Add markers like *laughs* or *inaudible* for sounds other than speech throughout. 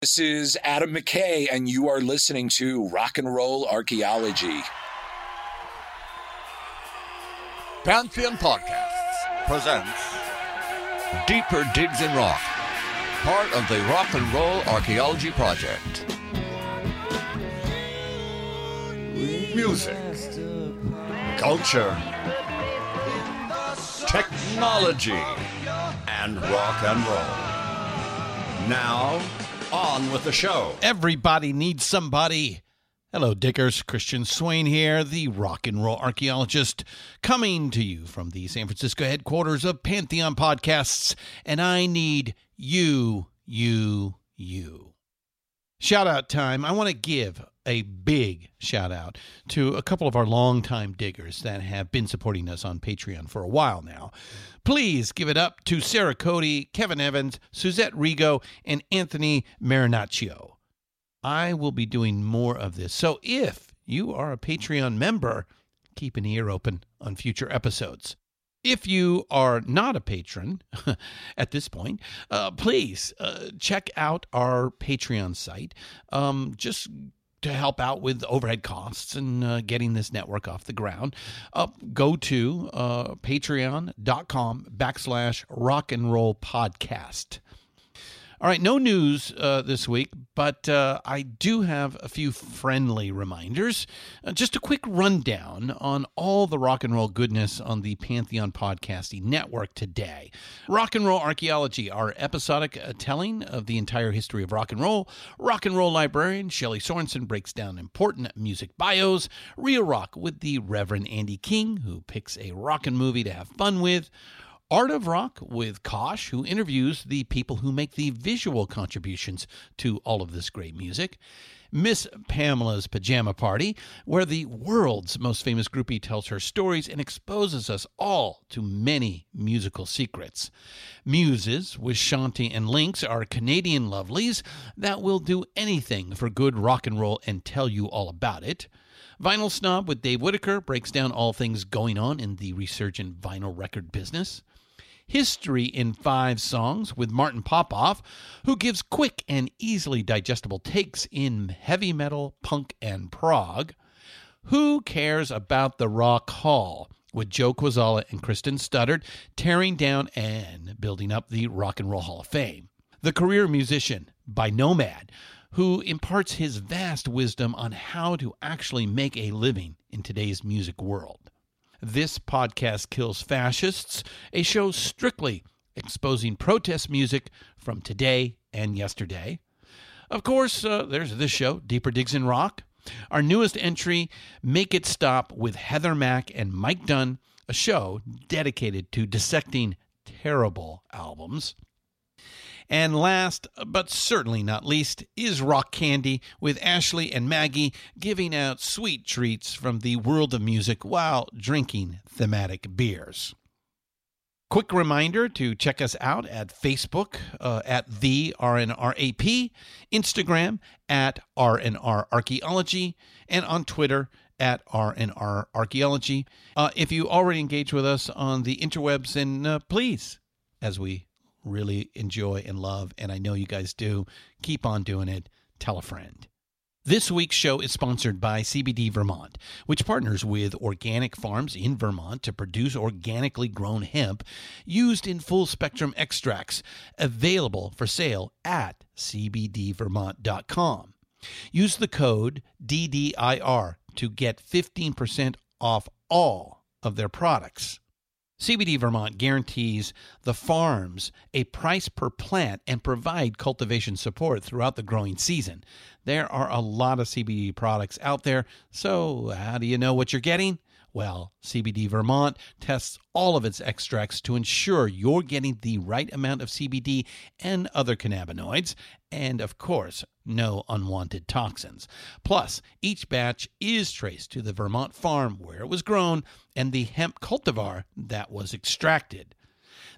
This is Adam McKay, and you are listening to Rock and Roll Archaeology. Pantheon Podcasts presents Deeper Digs in Rock, part of the Rock and Roll Archaeology Project. Music, culture, technology, and rock and roll. Now, on with the show. Everybody needs somebody. Hello, Diggers. Christian Swain here, the rock and roll archaeologist, coming to you from the San Francisco headquarters of Pantheon Podcasts, and I need you, you, you. Shout out time. I want to give a big shout out to a couple of our longtime diggers that have been supporting us on Patreon for a while now. Please give it up to Sarah Cody, Kevin Evans, Suzette Rigo, and Anthony Marinaccio. I will be doing more of this. So if you are a Patreon member, keep an ear open on future episodes. If you are not a patron *laughs* at this point, uh, please uh, check out our Patreon site. Um, just to help out with overhead costs and uh, getting this network off the ground, uh, go to uh, patreon.com backslash rock and roll podcast. All right, no news uh, this week, but uh, I do have a few friendly reminders. Uh, just a quick rundown on all the rock and roll goodness on the Pantheon Podcasting Network today. Rock and Roll Archaeology, our episodic uh, telling of the entire history of rock and roll. Rock and Roll Librarian Shelley Sorensen breaks down important music bios. Real Rock with the Reverend Andy King, who picks a rockin' movie to have fun with. Art of Rock with Kosh, who interviews the people who make the visual contributions to all of this great music. Miss Pamela's Pajama Party, where the world's most famous groupie tells her stories and exposes us all to many musical secrets. Muses with Shanti and Lynx are Canadian lovelies that will do anything for good rock and roll and tell you all about it. Vinyl Snob with Dave Whitaker breaks down all things going on in the resurgent vinyl record business. History in Five Songs with Martin Popoff, who gives quick and easily digestible takes in heavy metal, punk, and prog. Who Cares About the Rock Hall? with Joe Quazala and Kristen Studdard tearing down and building up the Rock and Roll Hall of Fame. The Career Musician by Nomad, who imparts his vast wisdom on how to actually make a living in today's music world. This podcast kills fascists, a show strictly exposing protest music from today and yesterday. Of course, uh, there's this show, Deeper Digs in Rock. Our newest entry, Make It Stop with Heather Mack and Mike Dunn, a show dedicated to dissecting terrible albums. And last, but certainly not least, is Rock Candy with Ashley and Maggie giving out sweet treats from the world of music while drinking thematic beers. Quick reminder to check us out at Facebook uh, at the RNRAP, Instagram at RNR Archaeology, and on Twitter at RNR Archaeology. Uh, if you already engage with us on the interwebs, then uh, please, as we really enjoy and love, and I know you guys do, keep on doing it. Tell a friend. This week's show is sponsored by CBD Vermont, which partners with organic farms in Vermont to produce organically grown hemp used in full spectrum extracts, available for sale at cbdvermont.com. Use the code DDIR to get 15% off all of their products. CBD Vermont guarantees the farms a price per plant and provide cultivation support throughout the growing season. There are a lot of CBD products out there, so how do you know what you're getting? Well, CBD Vermont tests all of its extracts to ensure you're getting the right amount of CBD and other cannabinoids, and of course, no unwanted toxins. Plus, each batch is traced to the Vermont farm where it was grown and the hemp cultivar that was extracted.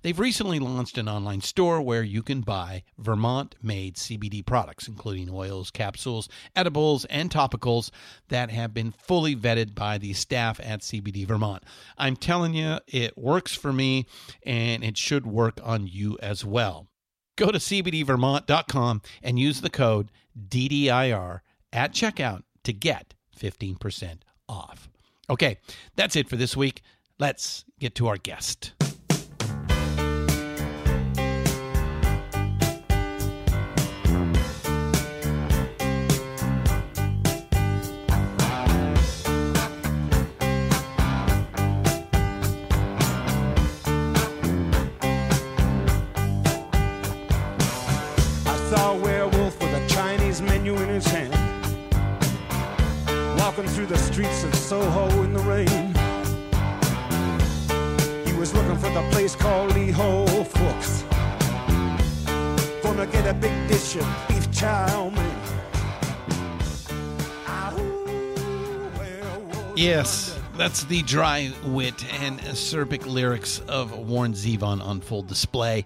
They've recently launched an online store where you can buy Vermont made CBD products, including oils, capsules, edibles, and topicals that have been fully vetted by the staff at CBD Vermont. I'm telling you, it works for me and it should work on you as well. Go to cbdvermont.com and use the code DDIR at checkout to get 15% off. Okay, that's it for this week. Let's get to our guest. The streets of Soho in the rain. He was looking for the place called Lee Ho Fooks. Gonna get a big dish of beef chow mein. Yes, that's the dry wit and acerbic lyrics of Warren Zevon on full display.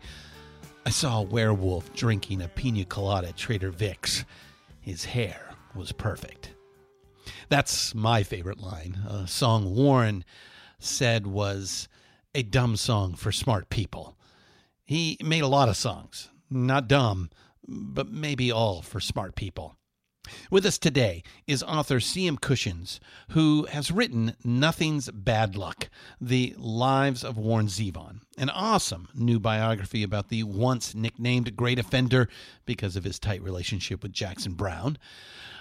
I saw a werewolf drinking a pina colada at Trader Vic's. His hair was perfect. That's my favorite line. A song Warren said was a dumb song for smart people. He made a lot of songs, not dumb, but maybe all for smart people. With us today is author C.M. Kushins, who has written Nothing's Bad Luck The Lives of Warren Zevon, an awesome new biography about the once nicknamed Great Offender because of his tight relationship with Jackson Browne.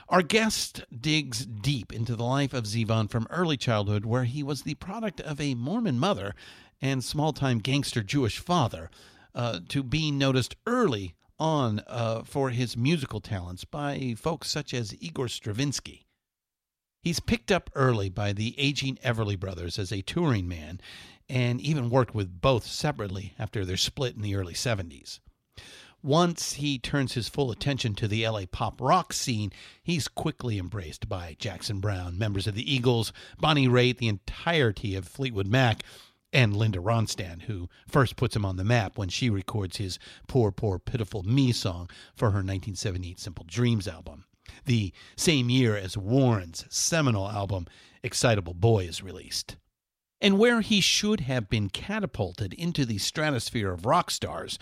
Our guest digs deep into the life of Zevon from early childhood, where he was the product of a Mormon mother and small time gangster Jewish father, uh, to being noticed early on uh, for his musical talents by folks such as Igor Stravinsky. He's picked up early by the aging Everly brothers as a touring man and even worked with both separately after their split in the early 70s. Once he turns his full attention to the LA pop rock scene, he's quickly embraced by Jackson Browne, members of the Eagles, Bonnie Raitt, the entirety of Fleetwood Mac, and Linda Ronstadt, who first puts him on the map when she records his Poor, Poor, Pitiful Me song for her 1978 Simple Dreams album. The same year as Warren's seminal album, Excitable Boy, is released. And where he should have been catapulted into the stratosphere of rock stars,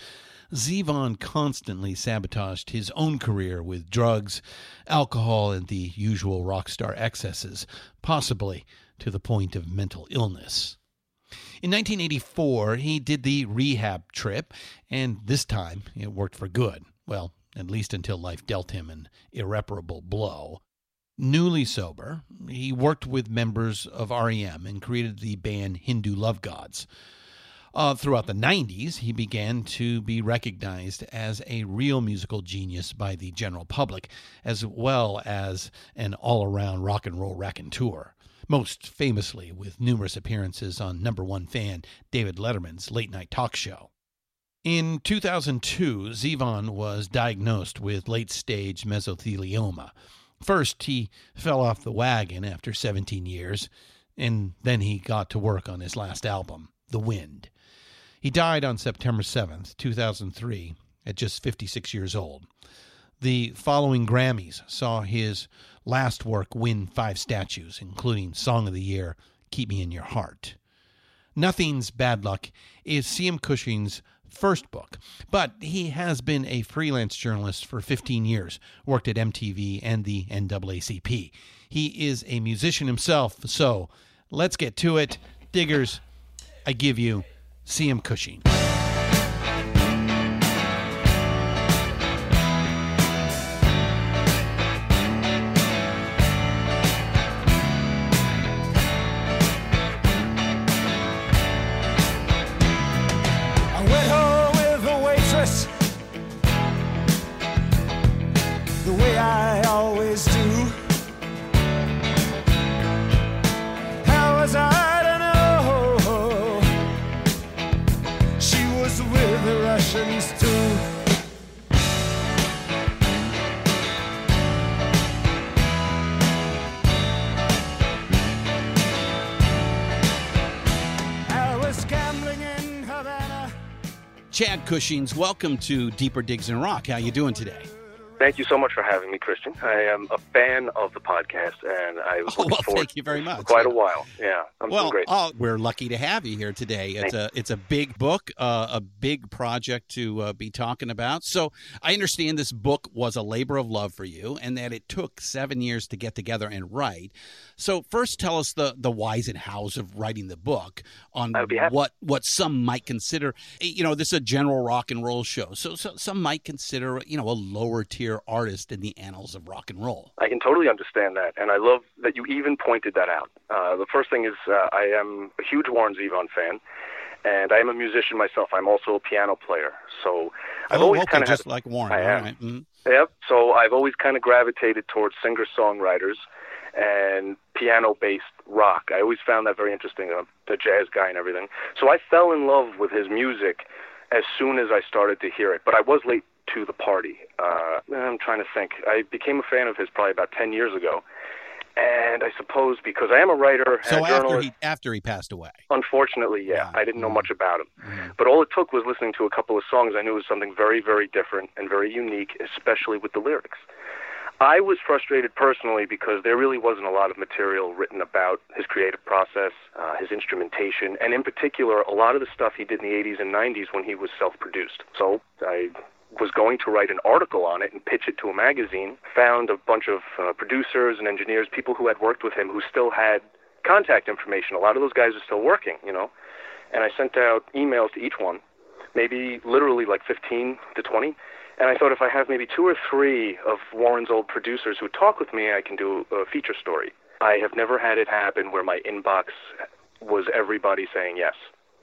Zevon constantly sabotaged his own career with drugs, alcohol, and the usual rock star excesses, possibly to the point of mental illness. In 1984, he did the rehab trip, and this time it worked for good. Well, at least until life dealt him an irreparable blow. Newly sober, he worked with members of REM and created the band Hindu Love Gods. Uh, throughout the 90s, he began to be recognized as a real musical genius by the general public, as well as an all around rock and roll raconteur most famously with numerous appearances on number one fan David Letterman's late night talk show. In 2002, Zevon was diagnosed with late stage mesothelioma. First, he fell off the wagon after 17 years, and then he got to work on his last album, The Wind. He died on September 7th, 2003, at just 56 years old. The following Grammys saw his last work win five statues, including Song of the Year, Keep Me in Your Heart. Nothing's Bad Luck is C.M. Kushins' first book. But he has been a freelance journalist for 15 years, worked at MTV and the NAACP. He is a musician himself, so let's get to it. Diggers, I give you C.M. Kushins. Kushins, welcome to Deeper Digs in Rock. How you doing today? Thank you so much for having me, Christian. I am a fan of the podcast, and I was *laughs* Oh, looking well, forward thank you very much. for quite a while. Yeah, I'm Well, great. oh, we're lucky to have you here today. It's a it's a big book, uh, a big project to uh, be talking about. So I understand this book was a labor of love for you, and that it took seven years to get together and write. So first, tell us the the whys and hows of writing the book on I'd be happy. what what some might consider. You know, this is a general rock and roll show, so, so some might consider you know a lower tier artist in the annals of rock and roll. I can totally understand that, and I love that you even pointed that out. Uh, the first thing is uh, I am a huge Warren Zevon fan, and I am a musician myself. I'm also a piano player, so I've oh, always okay, kind of just had, like Warren. I am. right. Mhm. Yep. So I've always kind of gravitated towards singer songwriters and piano based rock. I always found that very interesting. I'm a jazz guy and everything. So I fell in love with his music as soon as I started to hear it. But I was late to the party. Uh, I'm trying to think. I became a fan of his probably about 10 years ago. And I suppose because I am a writer and So a after he after he passed away. Unfortunately, yeah. Yeah. I didn't know much about him. Mhm. But all it took was listening to a couple of songs. I knew it was something very, very different and very unique, especially with the lyrics. I was frustrated personally because there really wasn't a lot of material written about his creative process, uh, his instrumentation, and in particular, a lot of the stuff he did in the 80s and 90s when he was self produced. So I was going to write an article on it and pitch it to a magazine, found a bunch of uh, producers and engineers, people who had worked with him who still had contact information. A lot of those guys are still working, you know. And I sent out emails to each one, maybe literally like 15 to 20. And I thought if I have maybe two or three of Warren's old producers who talk with me, I can do a feature story. I have never had it happen where my inbox was everybody saying yes.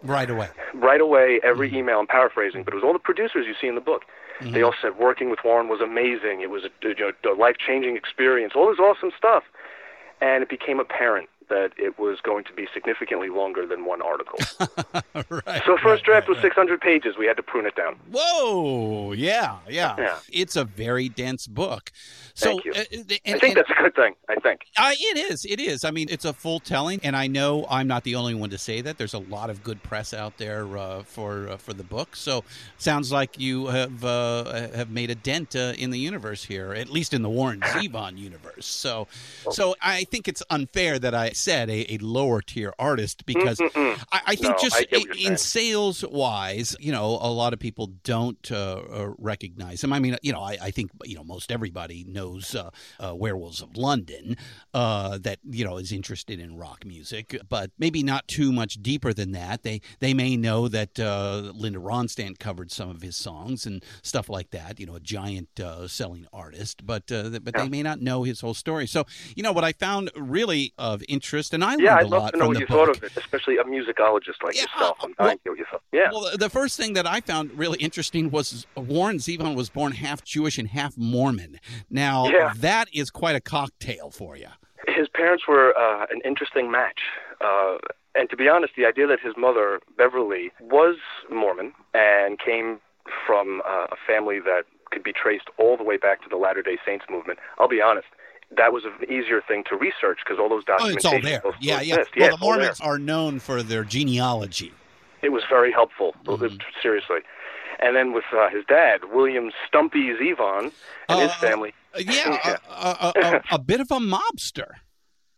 Right away. Right away, every mm-hmm. email, I'm paraphrasing, but it was all the producers you see in the book. Mm-hmm. They all said working with Warren was amazing. It was a, you know, a life-changing experience. All this awesome stuff, and it became apparent that it was going to be significantly longer than one article. *laughs* right. so first draft was 600 pages. We had to prune it down. Whoa! Yeah, yeah, Yeah. It's a very dense book. So, Thank you. uh, and, I think and- that's a good thing. I think. Uh, it is. It is. I mean, it's a full telling, and I know I'm not the only one to say that. There's a lot of good press out there uh, for uh, for the book. So, sounds like you have uh, have made a dent uh, in the universe here, at least in the Warren *laughs* Zevon universe. So, so I think it's unfair that I said a, a lower tier artist because I, I think No, just I in, in sales wise, you know, a lot of people don't uh, uh, recognize him. I mean, you know, I, I think you know most everybody knows uh, uh, Werewolves of London uh, that you know is interested in rock music, but maybe not too much deeper than that. They they may know that uh, Linda Ronstadt covered some of his songs and stuff like that. You know, a giant uh, selling artist, but uh, but Yeah. they may not know his whole story. So you know what I found really of interest, and I learned Yeah, a I'd love lot to know from what the you book. thought of it, especially a musicologist like Yeah, yourself. I'm well- dying to hear what. Yeah. Well, the first thing that I found really interesting was Warren Zevon was born half Jewish and half Mormon. Now, Yeah. that is quite a cocktail for you. his parents were uh, an interesting match. Uh, and to be honest, the idea that his mother, Beverly, was Mormon and came from uh, a family that could be traced all the way back to the Latter day Saints movement, I'll be honest, that was an easier thing to research because all those documents. Oh, it's all there. Yeah, yeah. exist. Well, it's the. Mormons are known for their genealogy. It was very helpful, Mhm. seriously. And then with uh, his dad, William Stumpy Zevon, and his Uh, family. Uh, Yeah, a, a, a, a bit of a mobster.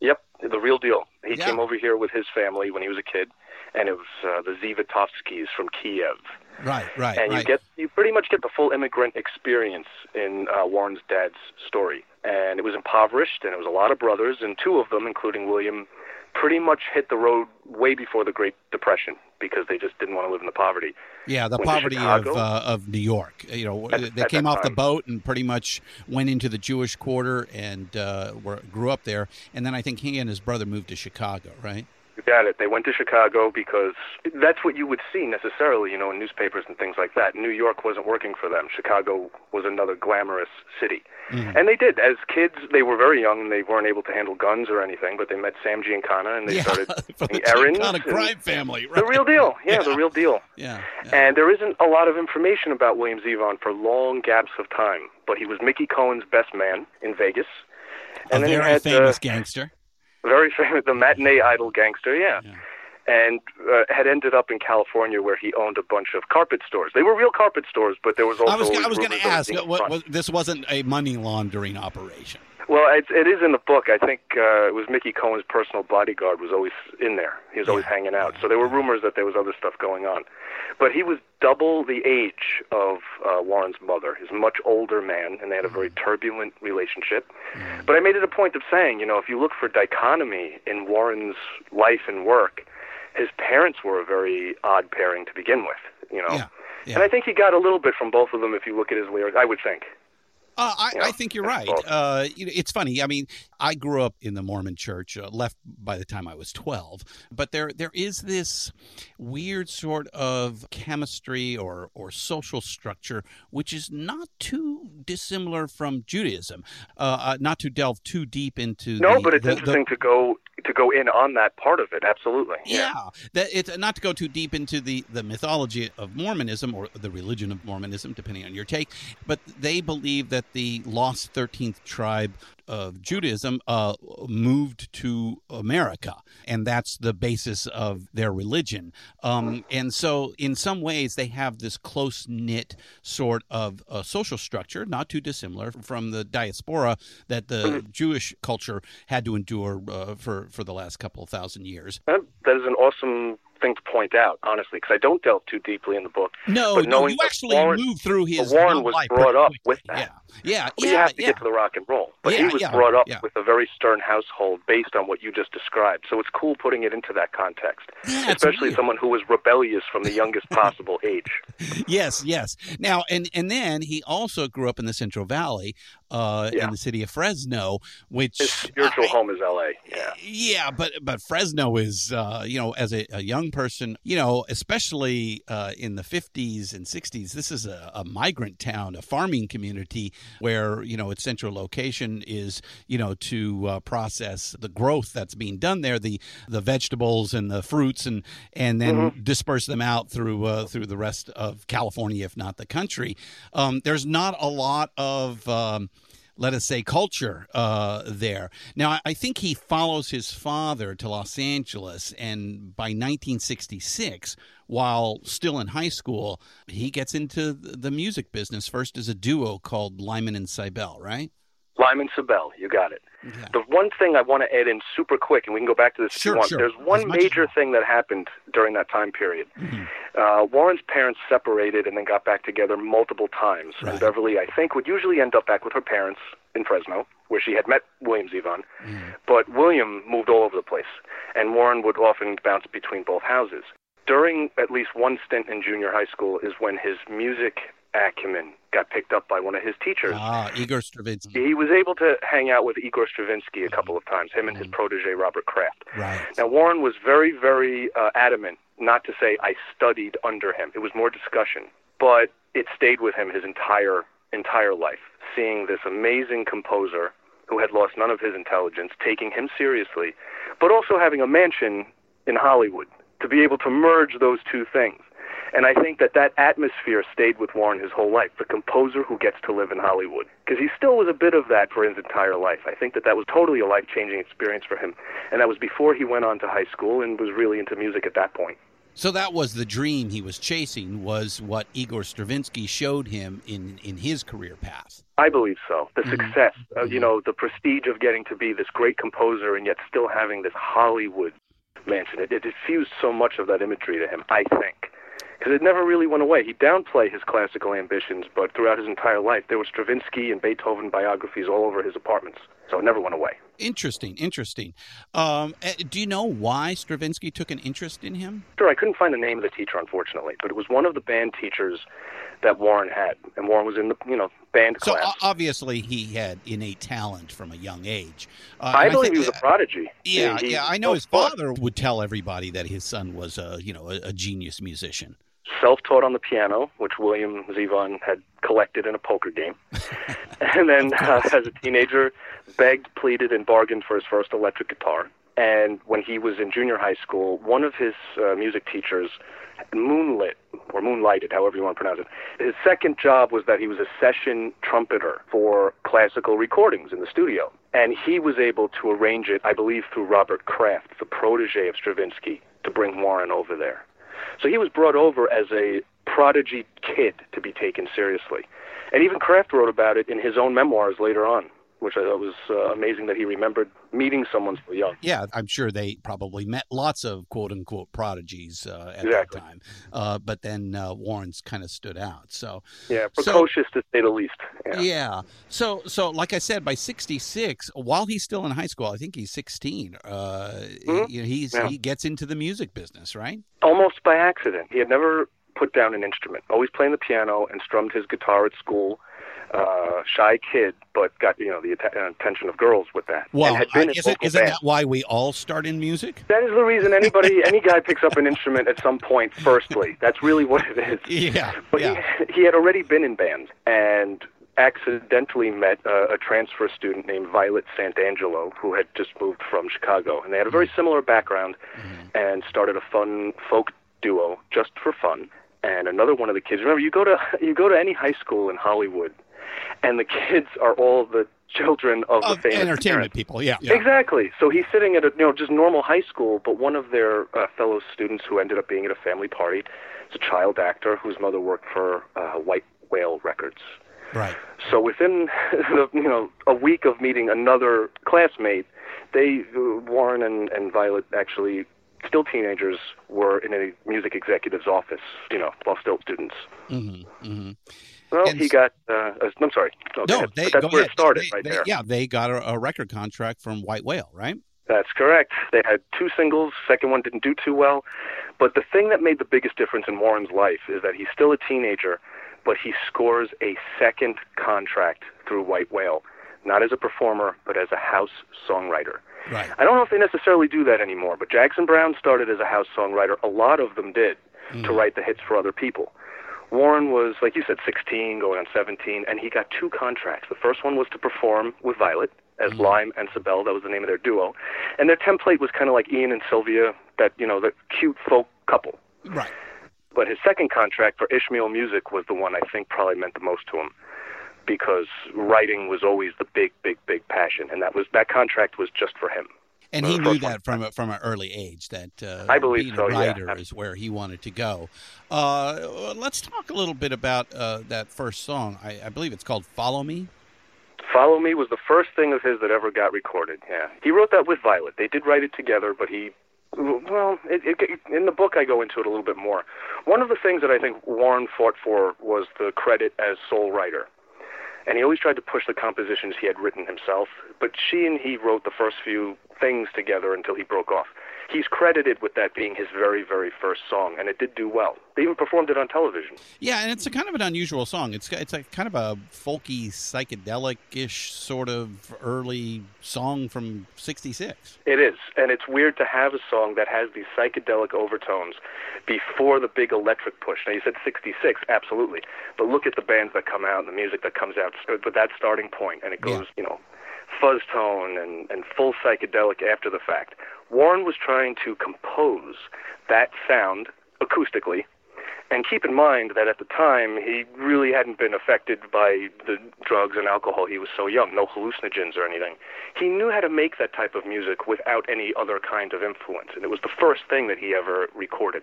Yep, the real deal. He Yeah. came over here with his family when he was a kid, and it was uh, the Zvitovskis from Kiev. Right, right, and right. you get you pretty much get the full immigrant experience in uh, Warren's dad's story. And it was impoverished, and it was a lot of brothers, and two of them, including William, pretty much hit the road way before the Great Depression because they just didn't want to live in the poverty. Yeah, the went poverty of uh, of New York. You know, At- they at came off the boat and pretty much went into the Jewish quarter and uh, were, grew up there. And then I think he and his brother moved to Chicago, right? You got it. They went to Chicago because that's what you would see necessarily, you know, in newspapers and things like that. New York wasn't working for them. Chicago was another glamorous city. Mm-hmm. And they did. As kids, they were very young and they weren't able to handle guns or anything, but they met Sam Giancana and Kana and they yeah, started *laughs* the errands. and- crime family, right? The real deal. *laughs* Yeah, the real deal. Yeah, yeah. And there isn't a lot of information about William Zevon for long gaps of time, but he was Mickey Cohen's best man in Vegas. a And then very had, famous uh, gangster. Very *laughs* famous, the matinee idol gangster, yeah. Yeah. And uh, had ended up in California where he owned a bunch of carpet stores. They were real carpet stores, but there was also I was I was going to ask. uh, What, was, this wasn't a money laundering operation. Well, it, it is in the book. I think uh, it was Mickey Cohen's personal bodyguard was always in there. He was always Yeah. hanging out. So there were rumors that there was other stuff going on. But he was double the age of uh, Warren's mother. He's a much older man, and they had a very turbulent relationship. But I made it a point of saying, you know, if you look for dichotomy in Warren's life and work, his parents were a very odd pairing to begin with. You know, Yeah, yeah. and I think he got a little bit from both of them if you look at his lyrics. I would think. Uh, I, Yeah, I think you're right. Uh, it's funny. I mean, I grew up in the Mormon Church, uh, left by the time I was 12. But there, there is this weird sort of chemistry or or social structure which is not too dissimilar from Judaism. Uh, uh, not to delve too deep into No, the, but it's the- the- interesting to go to go in on that part of it. Absolutely. yeah, that it's not to go too deep into the the mythology of Mormonism or the religion of Mormonism, depending on your take. But they believe that the lost thirteenth tribe of Judaism uh, moved to America, and that's the basis of their religion. Um, and so, in some ways, they have this close knit sort of uh, social structure, not too dissimilar from the diaspora that the Jewish culture had to endure uh, for for the last couple of thousand years. That, that is an awesome thing to point out, honestly, because I don't delve too deeply in the book. No, but no, you actually Warren, move through his Warren was brought up quickly. with that. Yeah, yeah, Well, you have to yeah. get to the rock and roll. But he was yeah, brought up yeah. with a very stern household based on what you just described. So it's cool putting it into that context, Yeah, especially weird. someone who was rebellious from the youngest *laughs* possible age. yes, yes. Now, and and then he also grew up in the Central Valley, uh, Yeah. in the city of Fresno, which His spiritual I- home is L.A. Yeah. Yeah, but but Fresno is uh, you know as a, a young person, you know, especially uh, in the fifties and sixties, this is a, a migrant town, a farming community where you know its central location is you know to uh, process the growth that's being done there, the the vegetables and the fruits, and and then disperse them out through uh, through the rest of California, if not the country. Um, there's not a lot of um, let us say, culture uh, there. Now, I- think he follows his father to Los Angeles, and by 1966, while still in high school, he gets into the music business first as a duo called Lyme and Cybelle, right? Lyme and Cybelle, you got it. Yeah. The one thing I want to add in super quick, and we can go back to this Sure, if you want. sure. There's one major thing that happened during that time period. Mm-hmm. Uh, Warren's parents separated and then got back together multiple times. Right. And Beverly, I think, would usually end up back with her parents in Fresno, where she had met William Zevon. Mm-hmm. But William moved all over the place, and Warren would often bounce between both houses. During at least one stint in junior high school is when his music acumen got picked up by one of his teachers. Ah, Igor Stravinsky. He was able to hang out with Igor Stravinsky a couple of times, him and his protege Robert Craft. Right. Now, Warren was very, very uh, adamant not to say I studied under him. It was more discussion, but it stayed with him his entire entire life. Seeing this amazing composer who had lost none of his intelligence, taking him seriously, but also having a mansion in Hollywood to be able to merge those two things. And I think that that atmosphere stayed with Warren his whole life, the composer who gets to live in Hollywood. Because he still was a bit of that for his entire life. I think that that was totally a life changing experience for him. And that was before he went on to high school and was really into music at that point. So that was the dream he was chasing, was what Igor Stravinsky showed him in, in his career path. I believe so. The success, uh, you know, the prestige of getting to be this great composer and yet still having this Hollywood mansion. It, it diffused so much of that imagery to him, I think. Because it never really went away. He downplayed his classical ambitions, but throughout his entire life, there were Stravinsky and Beethoven biographies all over his apartments, so it never went away. Interesting, interesting. Um, eh, do you know why Stravinsky took an interest in him? Sure, I couldn't find the name of the teacher, unfortunately, but it was one of the band teachers that Warren had, and Warren was in the you know band So class. o- obviously he had innate talent from a young age. Uh, I believe think- he was a prodigy. Yeah, He- yeah. I know his father would tell everybody that his son was a you know a, a genius musician. self-taught on the piano, which William Zevon had collected in a poker game, *laughs* and then uh, as a teenager, begged, pleaded, and bargained for his first electric guitar. And when he was in junior high school, one of his uh, music teachers moonlit or moonlighted, however you want to pronounce it. His second job was that he was a session trumpeter for classical recordings in the studio. And he was able to arrange it, I believe, through Robert Craft, the protege of Stravinsky, to bring Warren over there. So he was brought over as a prodigy kid to be taken seriously. And even Craft wrote about it in his own memoirs later on, which I thought was uh, amazing that he remembered meeting someone so young. Yeah, I'm sure they probably met lots of quote unquote prodigies uh, at Exactly. that time. Uh, but then uh, Warren's kind of stood out. So Yeah, So- precocious to say the least. Yeah. yeah. So so like I said, by '66, while he's still in high school, I think he's 16. Uh, Mhm. you know, he's Yeah. he gets into the music business, right? almost by accident. He had never put down an instrument, always playing the piano and strummed his guitar at school. Uh, shy kid, but got you know the uh, attention of girls with that. Well, had been I- isn't, that why we all start in music? That is the reason anybody, *laughs* any guy picks up an instrument at some point. Firstly, that's really what it is. Yeah, But yeah. he, he had already been in bands and accidentally met uh, a transfer student named Violet Santangelo, who had just moved from Chicago, and they had a very Mm-hmm. similar background, and started a fun folk duo just for fun. And another one of the kids. Remember, you go to *laughs* you go to any high school in Hollywood, and the kids are all the children of, Of the famous entertainment parents. people, yeah. Exactly. So he's sitting at a you know just normal high school, but one of their uh, fellow students who ended up being at a family party is a child actor whose mother worked for uh, White Whale Records. Right. So within *laughs* the, you know a week of meeting another classmate, they uh, Warren and, and Violet actually still teenagers were in a music executive's office, you know, while still students. hmm hmm Well, And he got. Uh, uh, I'm sorry. Go No, ahead. they, that's go where ahead. it started, They- right they- there. Yeah, they got a, a record contract from White Whale, right? That's correct. They had two singles. Second one didn't do too well. But the thing that made the biggest difference in Warren's life is that he's still a teenager, but he scores a second contract through White Whale, not as a performer, but as a house songwriter. Right. I don't know if they necessarily do that anymore, but Jackson Browne started as a house songwriter. A lot of them did to write the hits for other people. Warren was, like you said, 16, going on 17, and he got two contracts. The first one was to perform with Violet as mm-hmm. Lyme and Cybelle. That was the name of their duo. And their template was kind of like Ian and Sylvia, that, you know, the cute folk couple. Right. But his second contract for Ishmael Music was the one I think probably meant the most to him because writing was always the big, big, big passion, and that was that contract was just for him. And he knew that from a, from an early age that uh, I believe being so, a yeah. writer is where he wanted to go. Uh, let's talk a little bit about uh, that first song. I, I believe it's called "Follow Me." Follow Me was the first thing of his that ever got recorded. Yeah, he wrote that with Violet. They did write it together, but he, well, it, it, in the book I go into it a little bit more. One of the things that I think Warren fought for was the credit as sole writer, and he always tried to push the compositions he had written himself. But she and he wrote the first few things together until he broke off. He's credited with that being his very, very first song, and it did do well. They even performed it on television. Yeah, and it's a kind of an unusual song. It's it's a kind of a folky, psychedelic-ish sort of early song from '66. It is, and it's weird to have a song that has these psychedelic overtones before the big electric push. Now you said '66, absolutely, but look at the bands that come out and the music that comes out uh, with that starting point, and it goes, you know, fuzz tone and and full psychedelic after the fact. Warren was trying to compose that sound acoustically. And keep in mind that at the time he really hadn't been affected by the drugs and alcohol. He was so young, no hallucinogens or anything. He knew how to make that type of music without any other kind of influence, and it was the first thing that he ever recorded.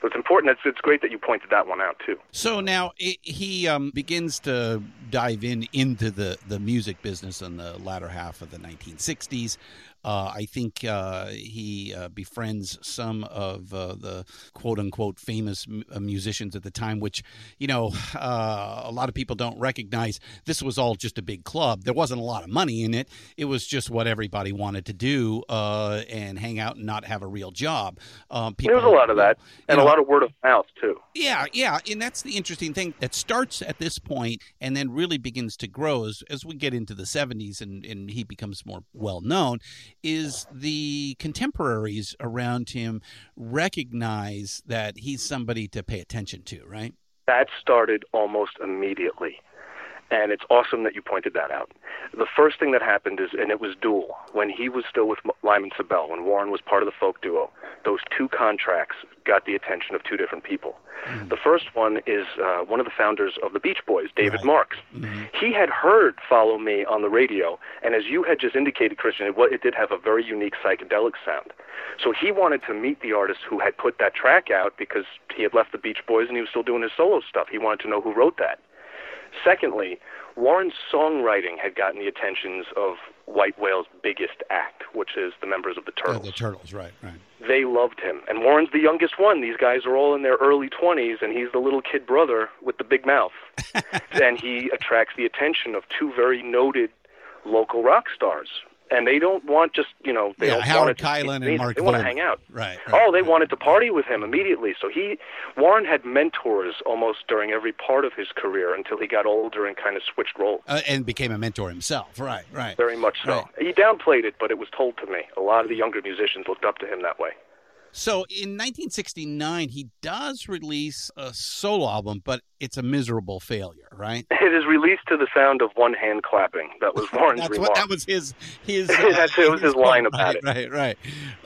So it's important. It's, it's great that you pointed that one out too. So now i he um, begins to dive in into the, the music business in the latter half of the 1960s. Uh, I think uh, he uh, befriends some of uh, the quote unquote famous m- uh, musicians at the time, which, you know, *sighs* uh, a lot of people don't recognize. This was all just a big club. There wasn't a lot of money in it. It was just what everybody wanted to do and hang out and not have a real job. Um, people, there was a lot of that, and know, a lot of word of mouth, too. Yeah, yeah. And that's the interesting thing that starts at this point and then really begins to grow as, as we get into the 70s and, and he becomes more well known is the contemporaries around him recognize that he's somebody to pay attention to, right? That started almost immediately. And it's awesome that you pointed that out. The first thing that happened is, and it was dual, when he was still with Lyme and Cybelle, when Warren was part of the folk duo, those two contracts got the attention of two different people. Mm-hmm. The first one is uh, one of the founders of the Beach Boys, David right. Marks. Mm-hmm. He had heard Follow Me on the radio, and as you had just indicated, Christian, it, it did have a very unique psychedelic sound. So he wanted to meet the artist who had put that track out because he had left the Beach Boys and he was still doing his solo stuff. He wanted to know who wrote that. Secondly, Warren's songwriting had gotten the attentions of White Whale's biggest act, which is the members of the oh, Turtles. Oh, the Turtles, right, right. They loved him. And Warren's the youngest one. These guys are all in their early 20s, and he's the little kid brother with the big mouth. *laughs* and he attracts the attention of two very noted local rock stars, and they don't want just you know they yeah, don't Howard want Kaylan and Mark. They want to hang out. Right, right. Oh, they right. wanted to party with him immediately. So he Warren had mentors almost during every part of his career until he got older and kind of switched roles uh, and became a mentor himself. Right, right. Very much so. Right. He downplayed it, but it was told to me. A lot of the younger musicians looked up to him that way. So in 1969, he does release a solo album, but it's a miserable failure, right? It is released to the sound of one hand clapping. That was *laughs* Warren's That's remark. What, that was his his. *laughs* Uh, That's, it was his, his line about right, it. Right, right.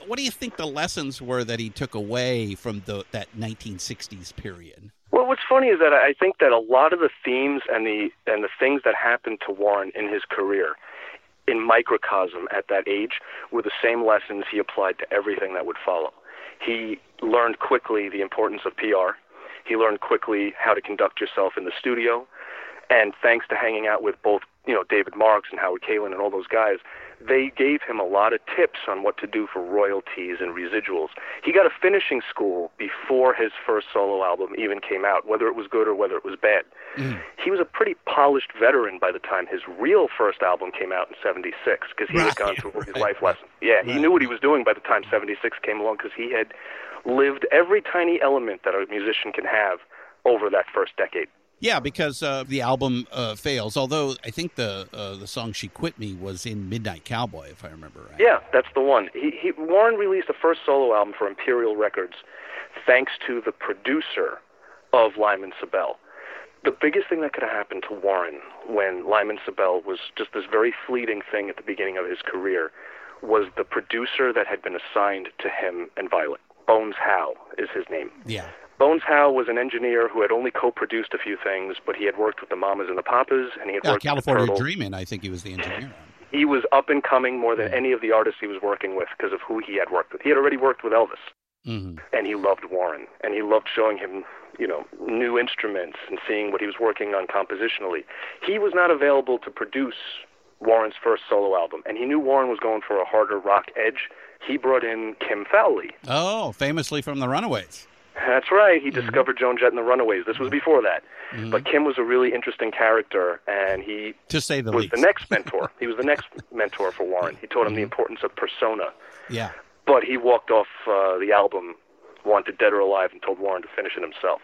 What do you think the lessons were that he took away from the that 1960s period? Well, what's funny is that I think that a lot of the themes and the and the things that happened to Warren in his career in microcosm at that age were the same lessons he applied to everything that would follow. He learned quickly the importance of PR. He learned quickly how to conduct yourself in the studio. And thanks to hanging out with both, you know, David Marks and Howard Kaylan and all those guys, they gave him a lot of tips on what to do for royalties and residuals. He got a finishing school before his first solo album even came out, whether it was good or whether it was bad. Mm. He was a pretty polished veteran by the time his real first album came out in 76 because he right. had gone through his life lesson. Yeah, he knew what he was doing by the time 76 came along because he had lived every tiny element that a musician can have over that first decade. Yeah, because uh, the album uh, fails. Although I think the uh, the song "She Quit Me" was in Midnight Cowboy, if I remember right. Yeah, that's the one. He, he Warren released the first solo album for Imperial Records, thanks to the producer of Lyme and Cybelle. The biggest thing that could have happened to Warren when Lyme and Cybelle was just this very fleeting thing at the beginning of his career was the producer that had been assigned to him and Violet. Bones Howe is his name. Yeah. Bones Howe was an engineer who had only co-produced a few things, but he had worked with the Mamas and the Papas, and he had yeah, worked California with Dreamin'. I think he was the engineer. He was up and coming more than any of the artists he was working with because of who he had worked with. He had already worked with Elvis, mm-hmm. and he loved Warren, and he loved showing him, you know, new instruments and seeing what he was working on compositionally. He was not available to produce Warren's first solo album, and he knew Warren was going for a harder rock edge. He brought in Kim Fowley. Oh, famously from the Runaways. That's right. He mm-hmm. discovered Joan Jett and the Runaways. This was before that. Mm-hmm. But Kim was a really interesting character, and he to say the was least. the next mentor. *laughs* he was the next mentor for Warren. He taught him mm-hmm. the importance of persona. Yeah. But he walked off uh, the album, wanted Dead or Alive, and told Warren to finish it himself.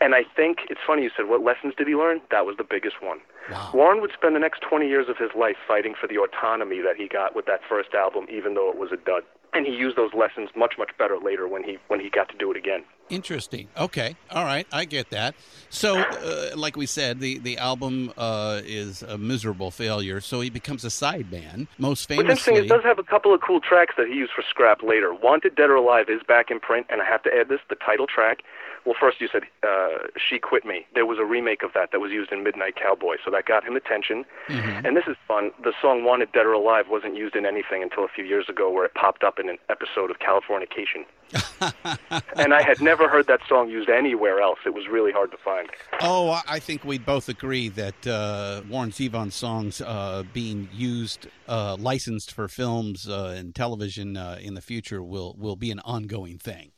And I think it's funny you said, what lessons did he learn? That was the biggest one. Wow. Warren would spend the next 20 years of his life fighting for the autonomy that he got with that first album, even though it was a dud and he used those lessons much much better later when he when he got to do it again. Interesting. Okay. All right. I get that. So, uh, like we said, the the album uh, is a miserable failure. So he becomes a sideman. Most famously, What's interesting, it does have a couple of cool tracks that he used for Scrap later. Wanted Dead or Alive is back in print, and I have to add this: the title track well, first you said uh, "She Quit Me." There was a remake of that that was used in Midnight Cowboy, so that got him attention. Mm-hmm. And this is fun. The song "Wanted Dead or Alive" wasn't used in anything until a few years ago, where it popped up in an episode of Californication. *laughs* and I had never heard that song used anywhere else. It was really hard to find. Oh, I- think we'd both agree that uh, Warren Zevon songs uh, being used, uh, licensed for films uh, and television uh, in the future will will be an ongoing thing.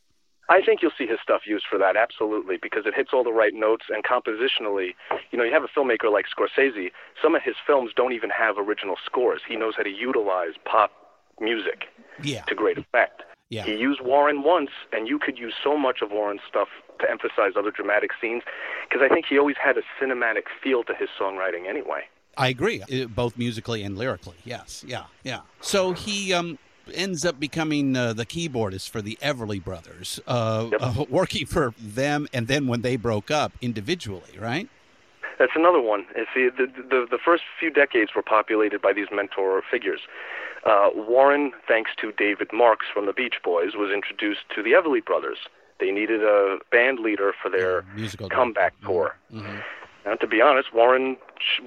I think you'll see his stuff used for that, absolutely, because it hits all the right notes and compositionally, you know, you have a filmmaker like Scorsese, some of his films don't even have original scores. He knows how to utilize pop music Yeah, to great effect. yeah. He used Warren once, and you could use so much of Warren's stuff to emphasize other dramatic scenes, because I think he always had a cinematic feel to his songwriting anyway. I agree, uh, both musically and lyrically. Yes, yeah, yeah. So he um, ends up becoming uh, the keyboardist for the Everly Brothers, uh, Yep. uh, *laughs* working for them, and then when they broke up individually, right? That's another one. See, the, the the first few decades were populated by these mentor figures. Uh, Warren, thanks to David Marks from the Beach Boys, was introduced to the Everly Brothers. They needed a band leader for their musical comeback tour. Mhm. And to be honest, Warren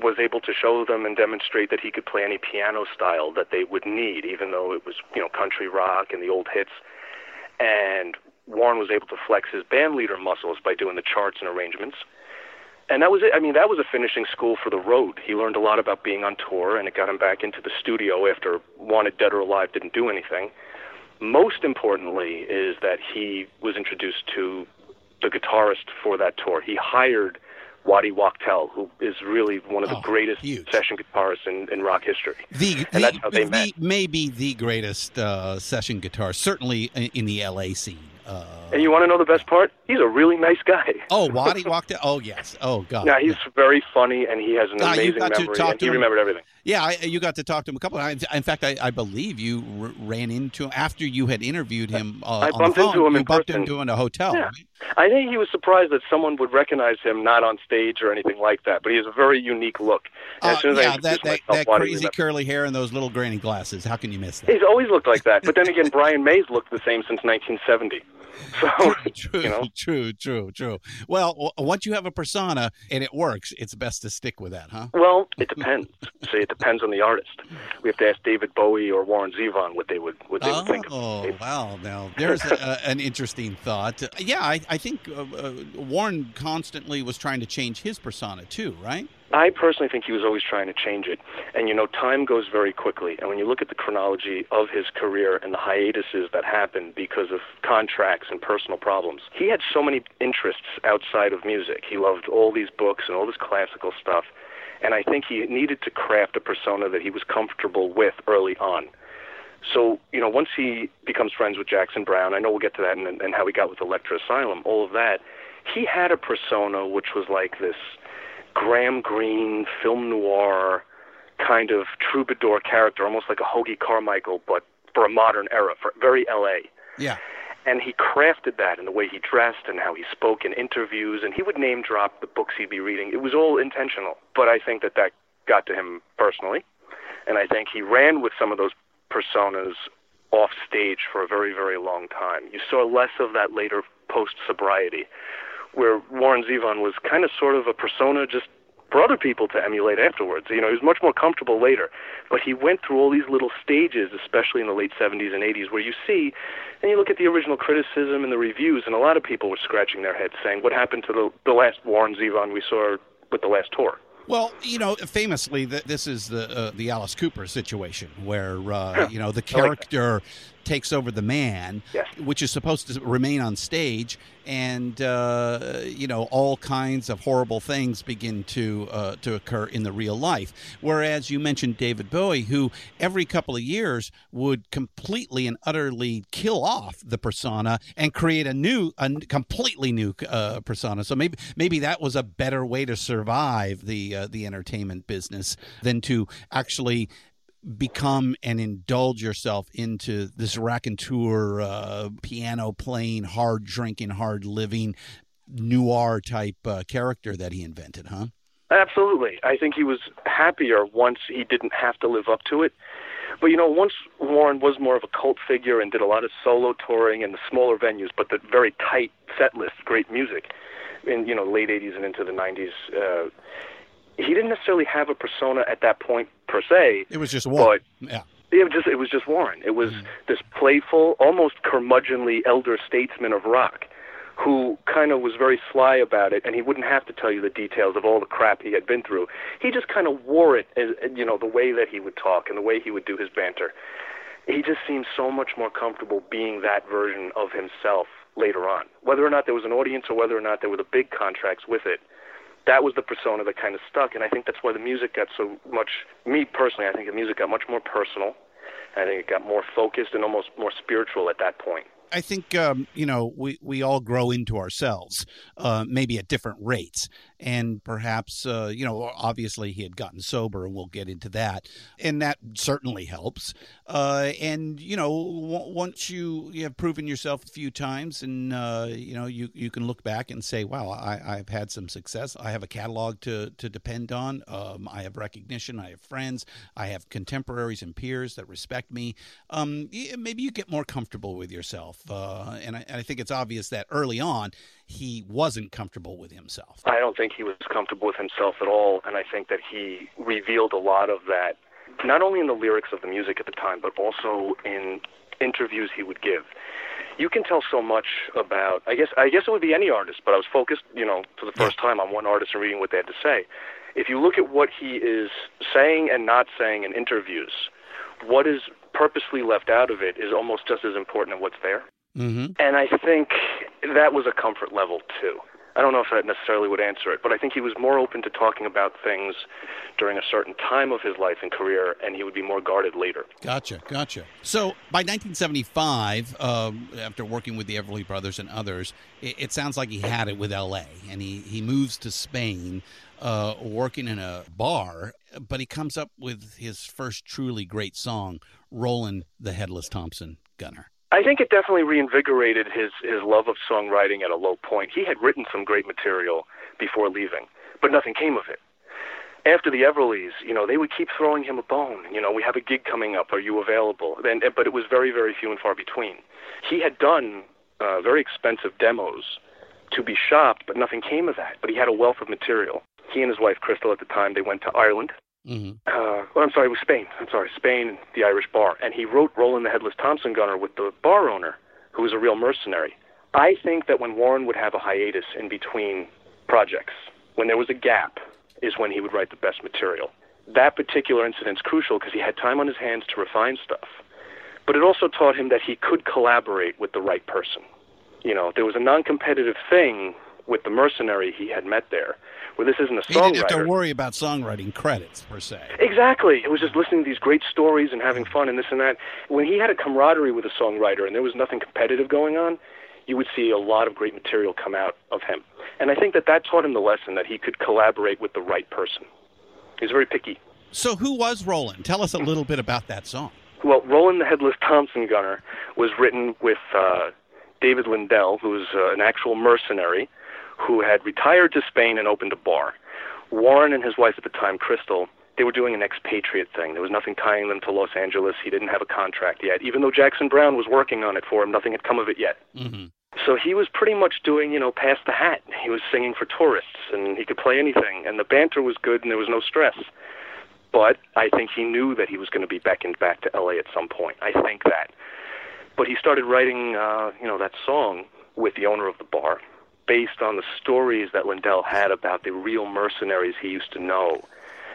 was able to show them and demonstrate that he could play any piano style that they would need, even though it was, you know, country rock and the old hits. And Warren was able to flex his band leader muscles by doing the charts and arrangements. And that was it. I mean, that was a finishing school for the road. He learned a lot about being on tour, and it got him back into the studio after Wanted Dead or Alive didn't do anything. Most importantly is that he was introduced to the guitarist for that tour. He hired Waddy Wachtel, who is really one of the Oh, greatest huge. session guitarists in, in rock history. The, And the, that's how they the- met. maybe the greatest uh, session guitar, certainly in, in the LA scene. Uh, And you want to know the best part? He's a really nice guy. *laughs* oh, Waddy Wachtel. Oh, yes. Oh, God. Yeah, he's very funny, and he has an Ah, amazing got to memory, talk to he him. remembered everything. Yeah, I, you got to talk to him a couple of times. In fact, I, I believe you r- ran into him after you had interviewed him. Uh, I on bumped into him you in bumped person. into him in a hotel. Yeah. right? I think he was surprised that someone would recognize him not on stage or anything like that, but he has a very unique look. Uh, as soon as I yeah, that, that, myself, that crazy curly hair and those little granny glasses. How can you miss that? He's always looked like that. But then again, *laughs* Brian May's looked the same since 1970. So, *laughs* true, *laughs* you know, true, true, true. Well, w- once you have a persona and it works, it's best to stick with that, huh? well, it depends. *laughs* See, it depends on the artist. We have to ask David Bowie or Warren Zevon what they would what they would think. Oh, wow. Now, there's a- an interesting thought. Yeah, I, I think uh, uh, Warren constantly was trying to change his persona, too, right? I personally think he was always trying to change it. And you know, time goes very quickly. And when you look at the chronology of his career and the hiatuses that happened because of contracts and personal problems, he had so many interests outside of music. He loved all these books and all this classical stuff. And I think he needed to craft a persona that he was comfortable with early on. So, you know, once he becomes friends with Jackson Browne, I know we'll get to that and, and how he got with Elektra Asylum, all of that, he had a persona which was like this Graham Greene, film noir kind of troubadour character, almost like a Hoagy Carmichael, but for a modern era, for very LA. Yeah. And he crafted that in the way he dressed and how he spoke in interviews, and he would name drop the books he'd be reading. It was all intentional, but I think that that got to him personally, and I think he ran with some of those personas off stage for a very, very long time. You saw less of that later post sobriety, where Warren Zevon was kind of sort of a persona just for other people to emulate afterwards. You know, he was much more comfortable later. But he went through all these little stages, especially in the late 70s and 80s, where you see, and you look at the original criticism and the reviews, and a lot of people were scratching their heads saying, what happened to the, the last Warren Zevon we saw with the last tour? Well, you know, famously, th- this is the uh, the Alice Cooper situation, where uh, you know the character takes over the man, Yes. which is supposed to remain on stage, and uh, you know all kinds of horrible things begin to uh, to occur in the real life. Whereas you mentioned David Bowie, who every couple of years would completely and utterly kill off the persona and create a new, a completely new uh, persona. So maybe maybe that was a better way to survive the uh, the entertainment business than to actually become and indulge yourself into this raconteur, uh, piano playing, hard drinking, hard living, noir type uh, character that he invented, huh? Absolutely. I think he was happier once he didn't have to live up to it. But you know, once Warren was more of a cult figure and did a lot of solo touring in the smaller venues, but the very tight set list, great music, in you know late '80s and into the '90s. Uh, he didn't necessarily have a persona at that point per se. It was just Warren. But yeah. it was just it was just Warren. It was mm-hmm. this playful, almost curmudgeonly elder statesman of rock who kind of was very sly about it, and he wouldn't have to tell you the details of all the crap he had been through. He just kind of wore it, as, you know, the way that he would talk and the way he would do his banter. He just seemed so much more comfortable being that version of himself later on. Whether or not there was an audience or whether or not there were the big contracts with it, that was the persona that kind of stuck, and I think that's why the music got so much. Me personally, I think the music got much more personal. I think it got more focused and almost more spiritual at that point. I think um, you know we we all grow into ourselves, uh, maybe at different rates, and perhaps uh, you know obviously he had gotten sober, and we'll get into that, and that certainly helps. Uh, and you know w- once you you have proven yourself a few times, and uh, you know you you can look back and say, wow, I, I've had some success. I have a catalog to to depend on. Um, I have recognition. I have friends. I have contemporaries and peers that respect me. Um, maybe you get more comfortable with yourself. Uh, and, I, and, I, think it's obvious that early on he wasn't comfortable with himself. I don't think he was comfortable with himself at all, and I think that he revealed a lot of that, not only in the lyrics of the music at the time, but also in interviews he would give. You can tell so much about. I guess I guess it would be any artist, but I was focused, you know, for the first time on one artist and reading what they had to say. If you look at what he is saying and not saying in interviews, what is purposely left out of it is almost just as important as what's there. Mm-hmm. And I think that was a comfort level too. I don't know if that necessarily would answer it, but I think he was more open to talking about things during a certain time of his life and career, and he would be more guarded later. Gotcha, gotcha. So by 1975, um, after working with the Everly Brothers and others, it, it, sounds like he had it with L.A., and he, he moves to Spain, uh, working in a bar, but he comes up with his first truly great song, Roland the Headless Thompson Gunner. I think it definitely reinvigorated his his love of songwriting at a low point. He had written some great material before leaving, but nothing came of it. After the Everlys, you know, they would keep throwing him a bone. You know, we have a gig coming up. Are you available? But it was very, very few and far between. He had done uh, very expensive demos to be shopped, but nothing came of that. But he had a wealth of material. He and his wife Crystal at the time they went to Ireland Mm-hmm. Uh, well, I'm sorry, it was Spain. I'm sorry, Spain, the Irish bar. And he wrote Roland the Headless Thompson Gunner with the bar owner, who was a real mercenary. I think that when Warren would have a hiatus in between projects, when there was a gap, is when he would write the best material. That particular incident's crucial because he had time on his hands to refine stuff. But it also taught him that he could collaborate with the right person. You know, there was a non competitive thing with the mercenary he had met there where this isn't a songwriter. He didn't have to worry about songwriting credits per se. Exactly. It was just listening to these great stories and having fun and this and that. When he had a camaraderie with a songwriter and there was nothing competitive going on, you would see a lot of great material come out of him. And I think that that taught him the lesson that he could collaborate with the right person. He was very picky. So who was Roland? Tell us a little bit about that song. Well, Roland the Headless Thompson Gunner was written with uh, David Lindell, who was uh, an actual mercenary who had retired to Spain and opened a bar. Warren and his wife at the time, Crystal, they were doing an expatriate thing. There was nothing tying them to Los Angeles. He didn't have a contract yet. Even though Jackson Browne was working on it for him, nothing had come of it yet. Mm-hmm. So he was pretty much doing, you know, pass the hat. He was singing for tourists, and he could play anything. And the banter was good, and there was no stress. But I think he knew that he was going to be beckoned back to L.A. at some point. I think that. But he started writing, uh, you know, that song with the owner of the bar, based on the stories that Lindell had about the real mercenaries he used to know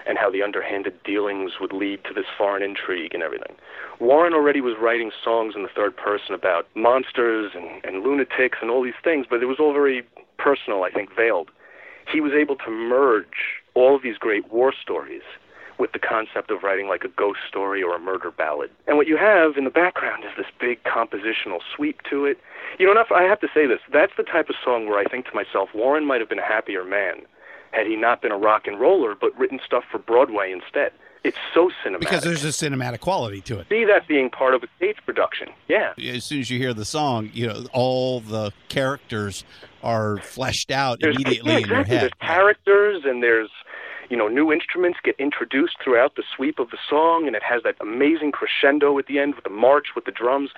and how the underhanded dealings would lead to this foreign intrigue and everything. Warren already was writing songs in the third person about monsters and, and lunatics and all these things, but it was all very personal, I think, veiled. He was able to merge all of these great war stories with the concept of writing like a ghost story or a murder ballad. And what you have in the background is this big compositional sweep to it. You know, I have to say this. That's the type of song where I think to myself, Warren might have been a happier man had he not been a rock and roller, but written stuff for Broadway instead. It's so cinematic. Because there's a cinematic quality to it. See that being part of a stage production. Yeah. As soon as you hear the song, you know, all the characters are fleshed out there's, immediately yeah, in your head. There's characters and there's you know, new instruments get introduced throughout the sweep of the song, and it has that amazing crescendo at the end with the march with the drums.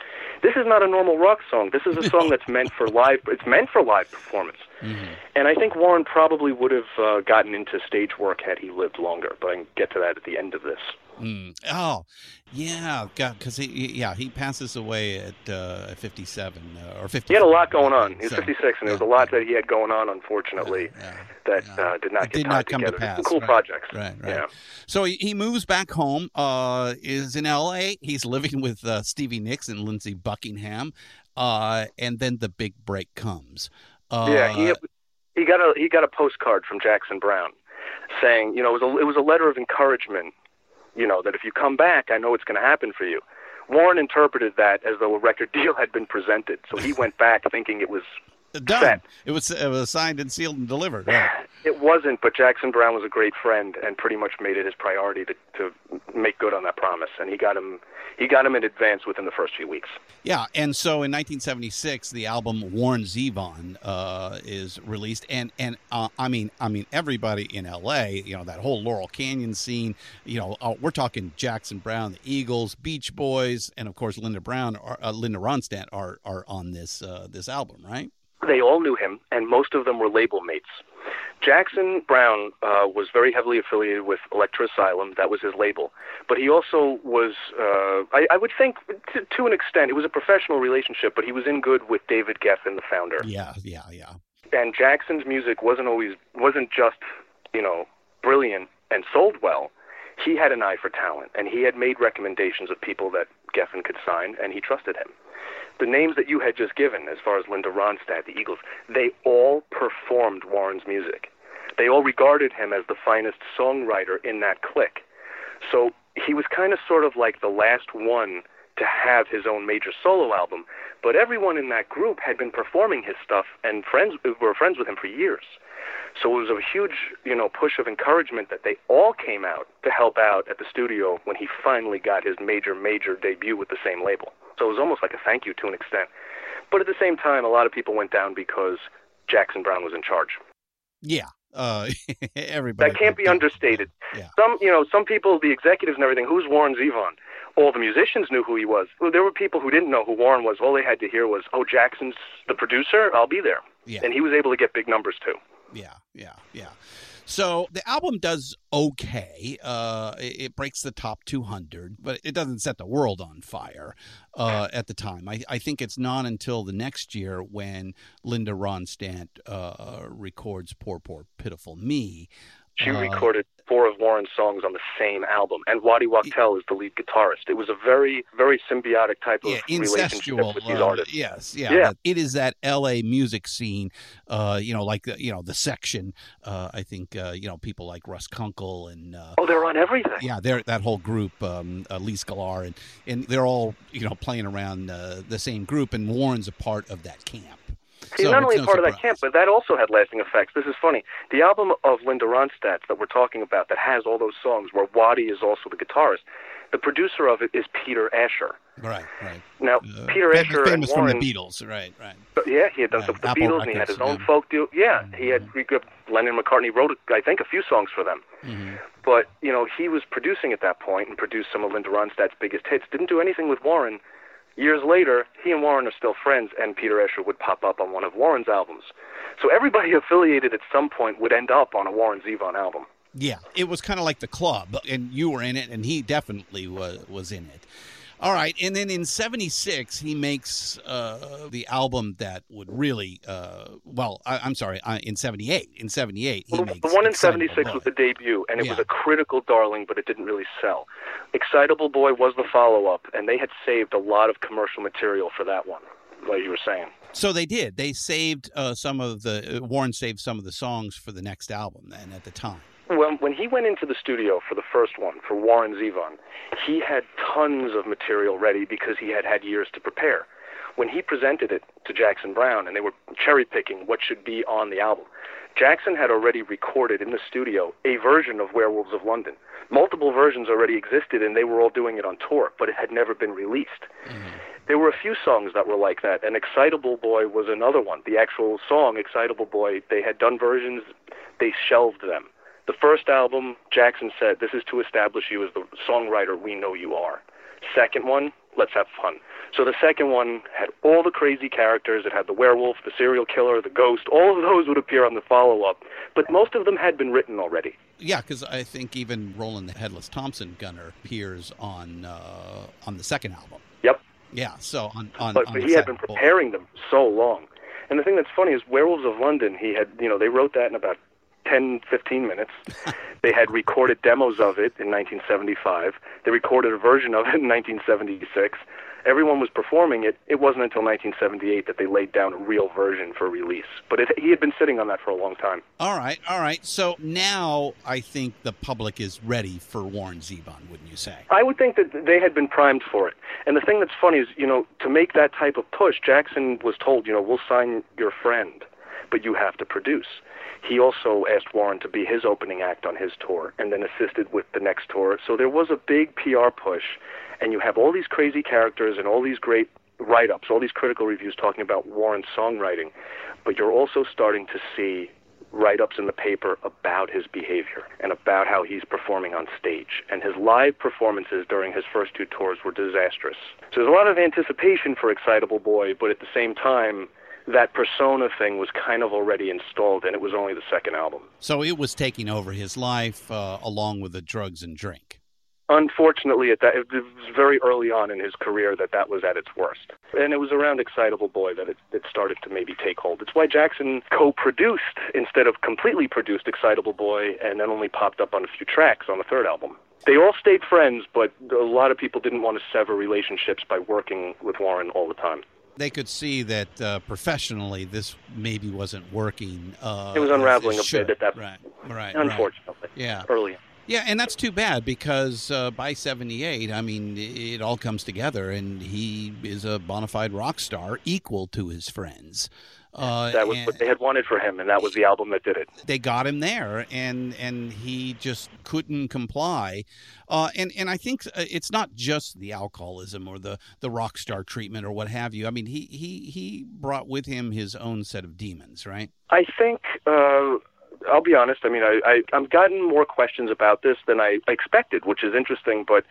This is not a normal rock song. This is a *laughs* song that's meant for live. It's meant for live performance. Mm-hmm. And I think Warren probably would have uh, gotten into stage work had he lived longer. But I can get to that at the end of this. Mm. Oh, yeah, because he, yeah, he passes away at uh, 57 uh, or 50. He had a lot going on. He was 56, and yeah, there was a lot that he had going on, unfortunately, yeah, that uh, did not get did not come together. to pass. cool right. projects. Right, right. Yeah. So he, he moves back home. Uh, is in L.A. He's living with uh, Stevie Nicks and Lindsey Buckingham, uh, and then the big break comes. yeah, he he got a he got a postcard from Jackson Browne saying, you know, it was a it was a letter of encouragement you know, that if you come back, I know it's going to happen for you. Warren interpreted that as though a record *laughs* deal had been presented, so he went back thinking it was done. Set. It was it was signed and sealed and delivered. Right? It wasn't, but Jackson Browne was a great friend and pretty much made it his priority to, to make good on that promise, and he got him he got him in advance within the first few weeks. Yeah, and so in 1976, the album Warren Zevon uh, is released, and and uh, I mean I mean everybody in L.A. You know that whole Laurel Canyon scene. You know uh, we're talking Jackson Browne, the Eagles, Beach Boys, and of course Linda Brown, or, uh, Linda Ronstadt are are on this uh, this album, right? They all knew him, and most of them were label mates. Jackson Browne uh, was very heavily affiliated with Elektra Asylum. That was his label. But he also was, uh, I, I would think, to, to an extent, it was a professional relationship, but he was in good with David Geffen, the founder. Yeah, yeah, yeah. And Jackson's music wasn't always, wasn't just, you know, brilliant and sold well. He had an eye for talent, and he had made recommendations of people that Geffen could sign, and he trusted him the names that you had just given, as far as Linda Ronstadt, the Eagles, they all performed Warren's music. They all regarded him as the finest songwriter in that clique. So he was kind of sort of like the last one to have his own major solo album, but everyone in that group had been performing his stuff and friends were friends with him for years. So it was a huge, you know, push of encouragement that they all came out to help out at the studio when he finally got his major, major debut with the same label. So it was almost like a thank you to an extent. But at the same time, a lot of people went down because Jackson Browne was in charge. Yeah. Uh, *laughs* everybody. That can't be understated. Yeah. Some, you know, some people, the executives and everything, who's Warren Zevon? All the musicians knew who he was. Well, There were people who didn't know who Warren was. All they had to hear was, "Oh, Jackson's the producer. I'll be there." Yeah. And he was able to get big numbers too. Yeah, yeah, yeah. So the album does okay. Uh, it, it, breaks the top 200, but it doesn't set the world on fire uh, at the time. I, I, think it's not until the next year when Linda Ronstadt uh, records "Poor, Poor, Pitiful Me." She uh, recorded four of Warren's songs on the same album, and Waddy Wachtel is the lead guitarist. It was a very, very symbiotic type of yeah, relationship with these uh. Yes, yeah, yeah. It is that L.A. music scene, uh, you know, like the, you know the section. Uh, I think uh, you know people like Russ Kunkel and uh, oh, they're on everything. Yeah, they're that whole group, um, uh, Lee Sklar, and and they're all you know playing around the same group, and Warren's a part of that camp. He's so not only no part surprise. of that camp, but that also had lasting effects. This is funny. The album of Linda Ronstadt that we're talking about that has all those songs where Waddy is also the guitarist, the producer of it is Peter Asher. Right, right. Now, uh, Peter famous, Asher famous and Warren, from the Beatles, right, right. Yeah, he had done Yeah, stuff with the Apple Beatles, and he had his own yeah. folk deal. Yeah, he had Lennon and McCartney wrote, I think, a few songs for them. Mm-hmm. But you know, he was producing at that point and produced some of Linda Ronstadt's biggest hits. Didn't do anything with Warren. Years later, he and Warren are still friends, and Peter Asher would pop up on one of Warren's albums. So everybody *laughs* affiliated at some point would end up on a Warren Zevon album. Yeah, it was kind of like the club, and you were in it, and he definitely was was in it. All right, and then in '76 he makes uh, the album that would really, uh, well, I, I'm sorry, uh, in '78. In '78 he Well, makes the one in '76 was the debut, and it was a critical darling, but it didn't really sell. Excitable Boy was the follow-up, and they had saved a lot of commercial material for that one, like you were saying. So they did. They saved uh, some of the uh, Warren saved some of the songs for the next album. Then at the time, When, when he went into the studio for the first one, for Warren Zevon, he had tons of material ready because he had had years to prepare. When he presented it to Jackson Browne, and they were cherry picking what should be on the album, Jackson had already recorded in the studio a version of Werewolves of London. Multiple versions already existed, and they were all doing it on tour, but it had never been released. Mm-hmm. There were a few songs that were like that, and Excitable Boy was another one. The actual song, Excitable Boy, they had done versions, they shelved them The first album, Jackson said, This is to establish you as the songwriter we know you are. Second one, let's have fun. So the second one had all the crazy characters. It had the werewolf, the serial killer, the ghost. All of those would appear on the follow up, but most of them had been written already. Yeah, because I think even Roland the Headless Thompson Gunner appears on uh, on the second album. Yep. Yeah, so on on. But, on but he had been preparing them so long. And the thing that's funny is Werewolves of London, he had, you know, they wrote that in about 10, 15 minutes. *laughs* they had recorded demos of it in 1975. They recorded a version of it in 1976. Everyone was performing it. It wasn't until 1978 that they laid down a real version for release. But it, he had been sitting on that for a long time. All right, all right. So now I think the public is ready for Warren Zevon, wouldn't you say? I would think that they had been primed for it. And the thing that's funny is, you know, to make that type of push, Jackson was told, you know, we'll sign your friend, but you have to produce. He also asked Warren to be his opening act on his tour and then assisted with the next tour. So there was a big PR push, and you have all these crazy characters and all these great write ups, all these critical reviews talking about Warren's songwriting, but you're also starting to see write ups in the paper about his behavior and about how he's performing on stage. And his live performances during his first two tours were disastrous. So there's a lot of anticipation for Excitable Boy, but at the same time, that persona thing was kind of already installed, and it was only the second album. So it was taking over his life uh, along with the drugs and drink. Unfortunately, at that, it was very early on in his career that that was at its worst. And it was around Excitable Boy that it, it started to maybe take hold. It's why Jackson co-produced instead of completely produced Excitable Boy and then only popped up on a few tracks on the third album. They all stayed friends, but a lot of people didn't want to sever relationships by working with Warren all the time. They could see that uh, professionally this maybe wasn't working. Uh, It was unraveling as a it bit at that right, right, right. Unfortunately, Yeah. early. Yeah, and that's too bad because uh, by 78, I mean, it all comes together and he is a bona fide rock star equal to his friends. Uh, That was what they had wanted for him, and that was the album that did it. they got him there and and he just couldn't comply uh, and and I think uh, it's not just the alcoholism or the the rock star treatment or what have you I mean he he he brought with him his own set of demons right I think uh, I'll be honest. I mean, I, I I've gotten more questions about this than I expected, which is interesting. But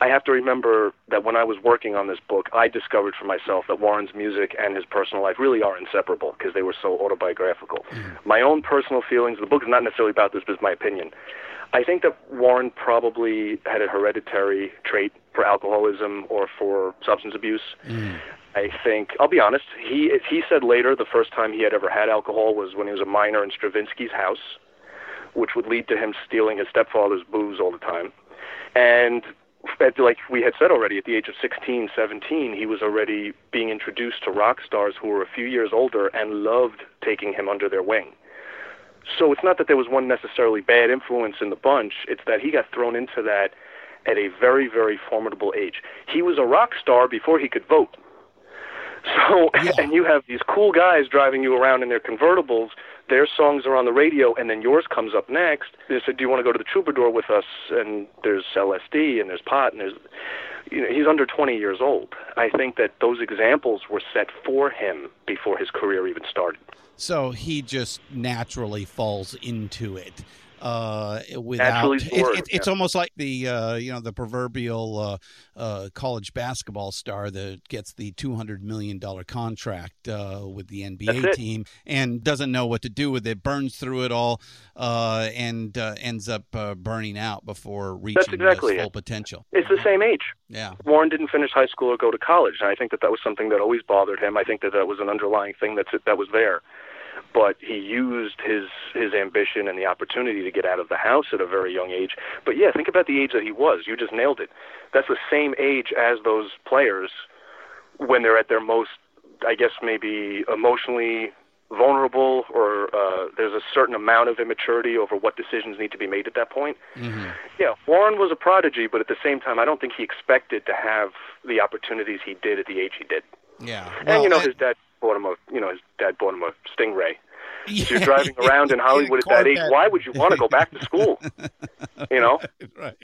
I have to remember that when I was working on this book, I discovered for myself that Warren's music and his personal life really are inseparable because they were so autobiographical. Mm-hmm. My own personal feelings. The book is not necessarily about this, but it's my opinion. I think that Warren probably had a hereditary trait for alcoholism or for substance abuse. Mm. I think I'll be honest. He he said later the first time he had ever had alcohol was when he was a minor in Stravinsky's house, which would lead to him stealing his stepfather's booze all the time. And like we had said already, at the age of 16, 17, he was already being introduced to rock stars who were a few years older and loved taking him under their wing. So it's not that there was one necessarily bad influence in the bunch. It's that he got thrown into that at a very, very formidable age. He was a rock star before he could vote. *laughs* So, Yeah. and you have these cool guys driving you around in their convertibles. Their songs are on the radio, and then yours comes up next. They said, "Do you want to go to the Troubadour with us?" And there's LSD, and there's pot, and there's, you know, he's under 20 years old. I think that those examples were set for him before his career even started. so he just naturally falls into it uh, without Naturally is the it- it- it's yeah. almost like the uh, you know the proverbial uh, uh, college basketball star that gets the two hundred million dollar contract uh, with the NBA team and doesn't know what to do with it, burns through it all, uh, and uh, ends up uh, burning out before reaching exactly his full it. potential. It's the same age. Yeah. Warren didn't finish high school or go to college, and I think that that was something that always bothered him. I think that that was an underlying thing that's that was there. But he used his his ambition and the opportunity to get out of the house at a very young age. But yeah, think about the age that he was. You just nailed it. That's the same age as those players when they're at their most, I guess, maybe emotionally vulnerable, or uh, there's a certain amount of immaturity over what decisions need to be made at that point. Yeah, Warren was a prodigy, but at the same time, I don't think he expected to have the opportunities he did at the age he did. Yeah. and you know, Well, his dad bought him a, you know, his dad bought him a Stingray, *laughs* You're driving around in Hollywood at that age. Why would you want to go back to school? *laughs* you know, right?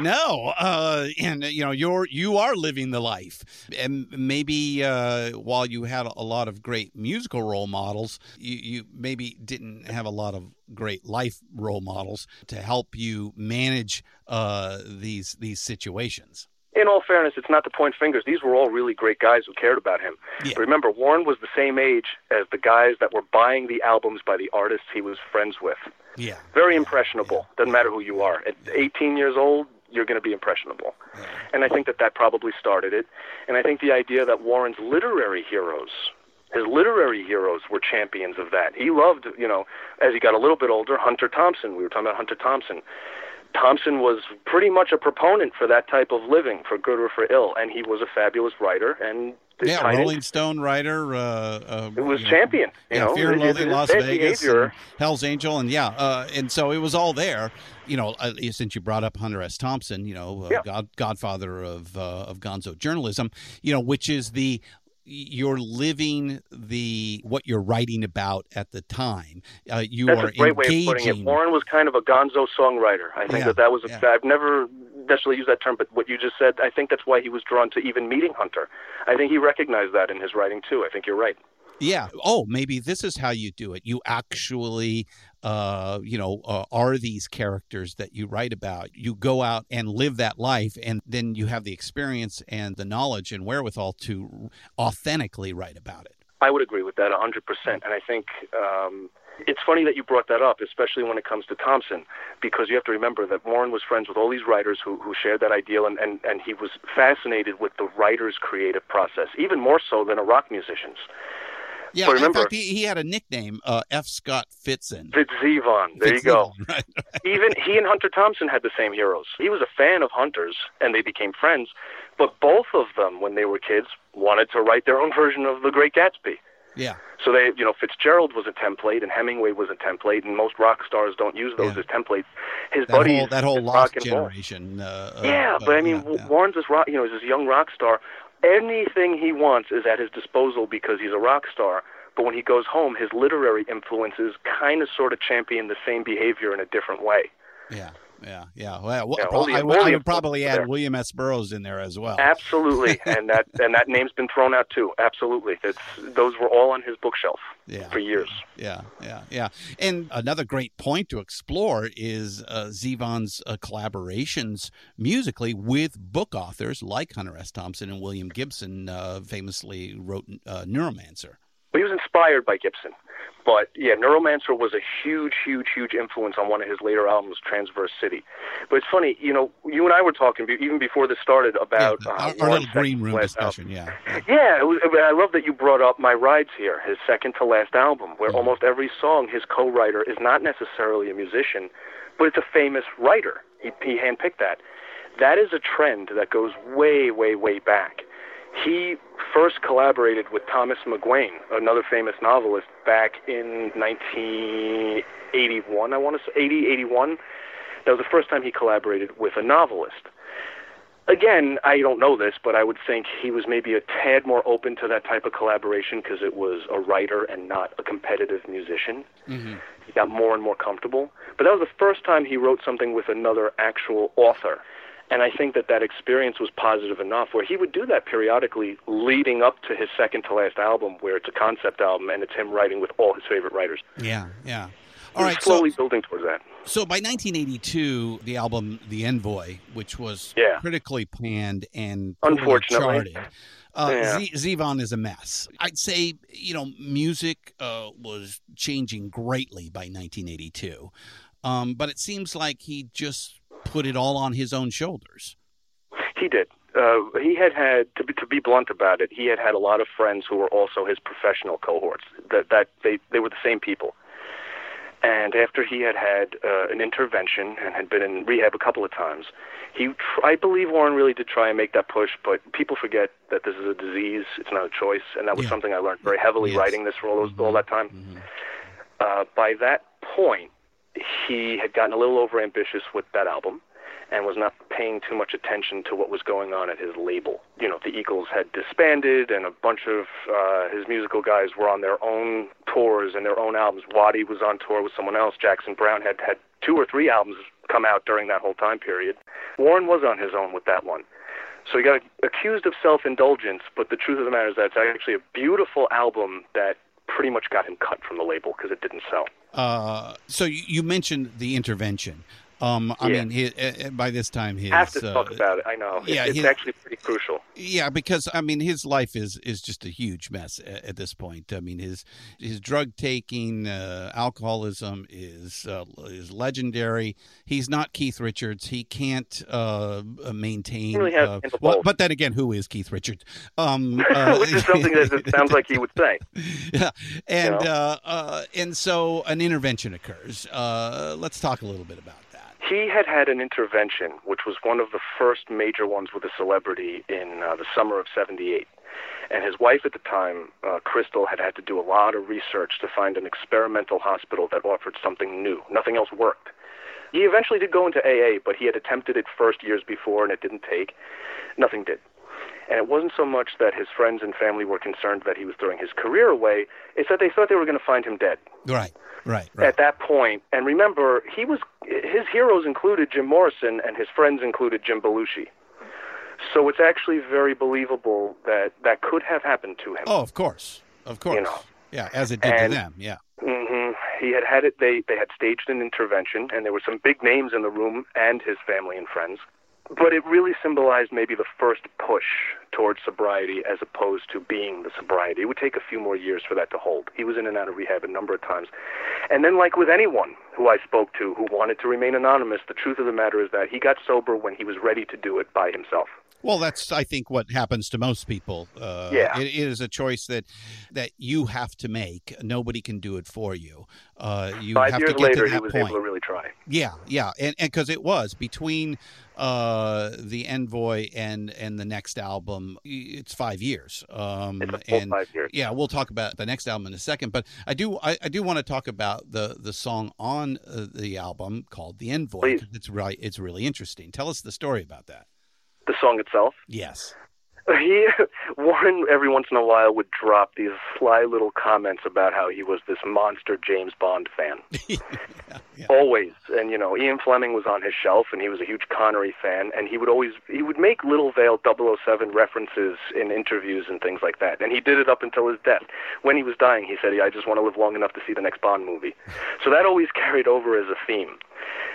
No, uh, and you know you're you are living the life, and maybe uh, while you had a lot of great musical role models, you, you maybe didn't have a lot of great life role models to help you manage uh, these these situations in all fairness, it's not to point fingers. These were all really great guys who cared about him. Yeah. Remember, Warren was the same age as the guys that were buying the albums by the artists he was friends with. Yeah. Very impressionable. Yeah. Doesn't matter who you are. At 18 years old, you're going to be impressionable. Yeah. And I think that that probably started it. And I think the idea that Warren's literary heroes, his literary heroes were champions of that. He loved, you know, as he got a little bit older, Hunter Thompson. We were talking about Hunter Thompson. Thompson was pretty much a proponent for that type of living, for good or for ill, and he was a fabulous writer. And yeah, Rolling Stone writer. Uh, uh, it was champion. Know, yeah, know, Fear and Loathing Las Vegas, Hell's Angel, and yeah, uh, and so it was all there. You know, uh, since you brought up Hunter S. Thompson, you know, uh, yeah. God, Godfather of uh, of Gonzo journalism, you know, which is the you're living the what you're writing about at the time. Uh, you That's are a great engaging. way of putting it. Warren was kind of a Gonzo songwriter. I think yeah, that that was. A, yeah. I've never necessarily used that term, but what you just said, I think that's why he was drawn to even meeting Hunter. I think he recognized that in his writing too. I think you're right. Yeah. Oh, maybe this is how you do it. You actually uh, you know, uh, are these characters that you write about. You go out and live that life, and then you have the experience and the knowledge and wherewithal to authentically write about it. I would agree with that 100%. And I think um, it's funny that you brought that up, especially when it comes to Thompson, because you have to remember that Warren was friends with all these writers who, who shared that ideal, and, and, and he was fascinated with the writer's creative process, even more so than a rock musician's. Yeah, but remember, in fact, he, he had a nickname, uh, F. Scott Fitzon. Fitzevon. There you go. *laughs* Right. Even he and Hunter Thompson had the same heroes. He was a fan of Hunter's, and they became friends. But both of them, when they were kids, wanted to write their own version of The Great Gatsby. Yeah. So they, you know, Fitzgerald was a template, and Hemingway was a template, and most rock stars don't use those yeah. as templates. His that buddies, whole, that whole lost generation. Uh, yeah, uh, but I mean, yeah, Warren's this rock, you know, is this young rock star. Anything he wants is at his disposal because he's a rock star. But when he goes home, his literary influences kind of sort of champion the same behavior in a different way. Yeah. Yeah, yeah. Well, yeah, only, I, I, would probably add there. William S. Burroughs in there as well. Absolutely, and that *laughs* and that name's been thrown out too. Absolutely, that's those were all on his bookshelf yeah, for years. Yeah, yeah, yeah. And another great point to explore is uh, Zevon's uh, collaborations musically with book authors like Hunter S. Thompson and William Gibson. Uh, famously wrote uh, Neuromancer. Well, he was inspired by Gibson. But yeah, Neuromancer was a huge, huge, huge influence on one of his later albums, Transverse City. But it's funny, you know, you and I were talking even before this started about yeah, uh, our, our little green room discussion. Yeah, yeah. yeah was, I love that you brought up My Rides Here, his second to last album, where mm-hmm. almost every song his co-writer is not necessarily a musician, but it's a famous writer. He, he handpicked that. That is a trend that goes way, way, way back. He first collaborated with Thomas McGuane, another famous novelist, back in 1981, I want to say, 80, 81. That was the first time he collaborated with a novelist. Again, I don't know this, but I would think he was maybe a tad more open to that type of collaboration because it was a writer and not a competitive musician. Mm-hmm. He got more and more comfortable. But that was the first time he wrote something with another actual author. And I think that that experience was positive enough where he would do that periodically leading up to his second to last album, where it's a concept album and it's him writing with all his favorite writers. Yeah, yeah. All right, slowly so, building towards that. So by 1982, the album "The Envoy," which was yeah. critically panned and unfortunately charted, uh, yeah. Z- Zevon is a mess. I'd say you know music uh, was changing greatly by 1982, um, but it seems like he just put it all on his own shoulders. He did. Uh, he had had to be, to be blunt about it. He had had a lot of friends who were also his professional cohorts. That that they they were the same people. And after he had had uh, an intervention and had been in rehab a couple of times, he tr- I believe Warren really did try and make that push. But people forget that this is a disease; it's not a choice, and that was yeah. something I learned very heavily yes. writing this for all, those, mm-hmm. all that time. Mm-hmm. Uh, by that point, he had gotten a little overambitious with that album and was not paying too much attention to what was going on at his label. You know, the Eagles had disbanded, and a bunch of uh, his musical guys were on their own tours and their own albums. Waddy was on tour with someone else. Jackson Browne had had two or three albums come out during that whole time period. Warren was on his own with that one. So he got accused of self-indulgence, but the truth of the matter is that it's actually a beautiful album that pretty much got him cut from the label because it didn't sell. Uh, so you, you mentioned the intervention. Um, I Yeah. mean, he, uh, by this time, his have to uh, talk about it. I know. yeah, it's, it's he- actually pretty crucial. Yeah, because I mean, his life is is just a huge mess at, at this point. I mean, his his drug taking, uh, alcoholism is uh, is legendary. He's not Keith Richards. He can't uh, maintain. He really has uh, well, but then again, who is Keith Richards? Um, *laughs* uh, Which is something that it sounds like he would say. *laughs* yeah, and You know? uh, uh, and so an intervention occurs. Uh, let's talk a little bit about that. He had had an intervention, which was one of the first major ones with a celebrity in uh, the summer of 78. And his wife at the time, uh, Crystal, had had to do a lot of research to find an experimental hospital that offered something new. Nothing else worked. He eventually did go into AA, but he had attempted it first years before and it didn't take. Nothing did. And it wasn't so much that his friends and family were concerned that he was throwing his career away, it's that they thought they were going to find him dead Right, right, right. at that point. And remember, he was his heroes included Jim Morrison, and his friends included Jim Belushi. So it's actually very believable that that could have happened to him. Oh, of course, of course. You know. yeah, as it did And- to them. Yeah. Mm-hmm. He had had it. They they had staged an intervention, and there were some big names in the room, and his family and friends. But it really symbolized maybe the first push towards sobriety, as opposed to being the sobriety. It would take a few more years for that to hold. He was in and out of rehab a number of times, and then, like with anyone who I spoke to who wanted to remain anonymous, the truth of the matter is that he got sober when he was ready to do it by himself. Well, that's I think what happens to most people. Uh, Yeah. it, it is a choice that that you have to make. Nobody can do it for you. Uh, you Five have years to get later, to that he was point. able to really try. Yeah, yeah, and because it was between uh, the Envoy and and the next album, it's five years. Um, It's and five years. yeah, we'll talk about the next album in a second, but I do I, I do want to talk about the the song on uh, the album called "The Envoy." Please. It's right, it's really interesting. Tell us the story about that. The song itself. Yes. He *laughs* Warren every once in a while would drop these sly little comments about how he was this monster James Bond fan. *laughs* yeah. Always. And you know, Ian Fleming was on his shelf and he was a huge Connery fan and he would always he would make little Vale 007 references in interviews and things like that. And he did it up until his death. When he was dying, he said, "I just want to live long enough to see the next Bond movie." *laughs* So that always carried over as a theme.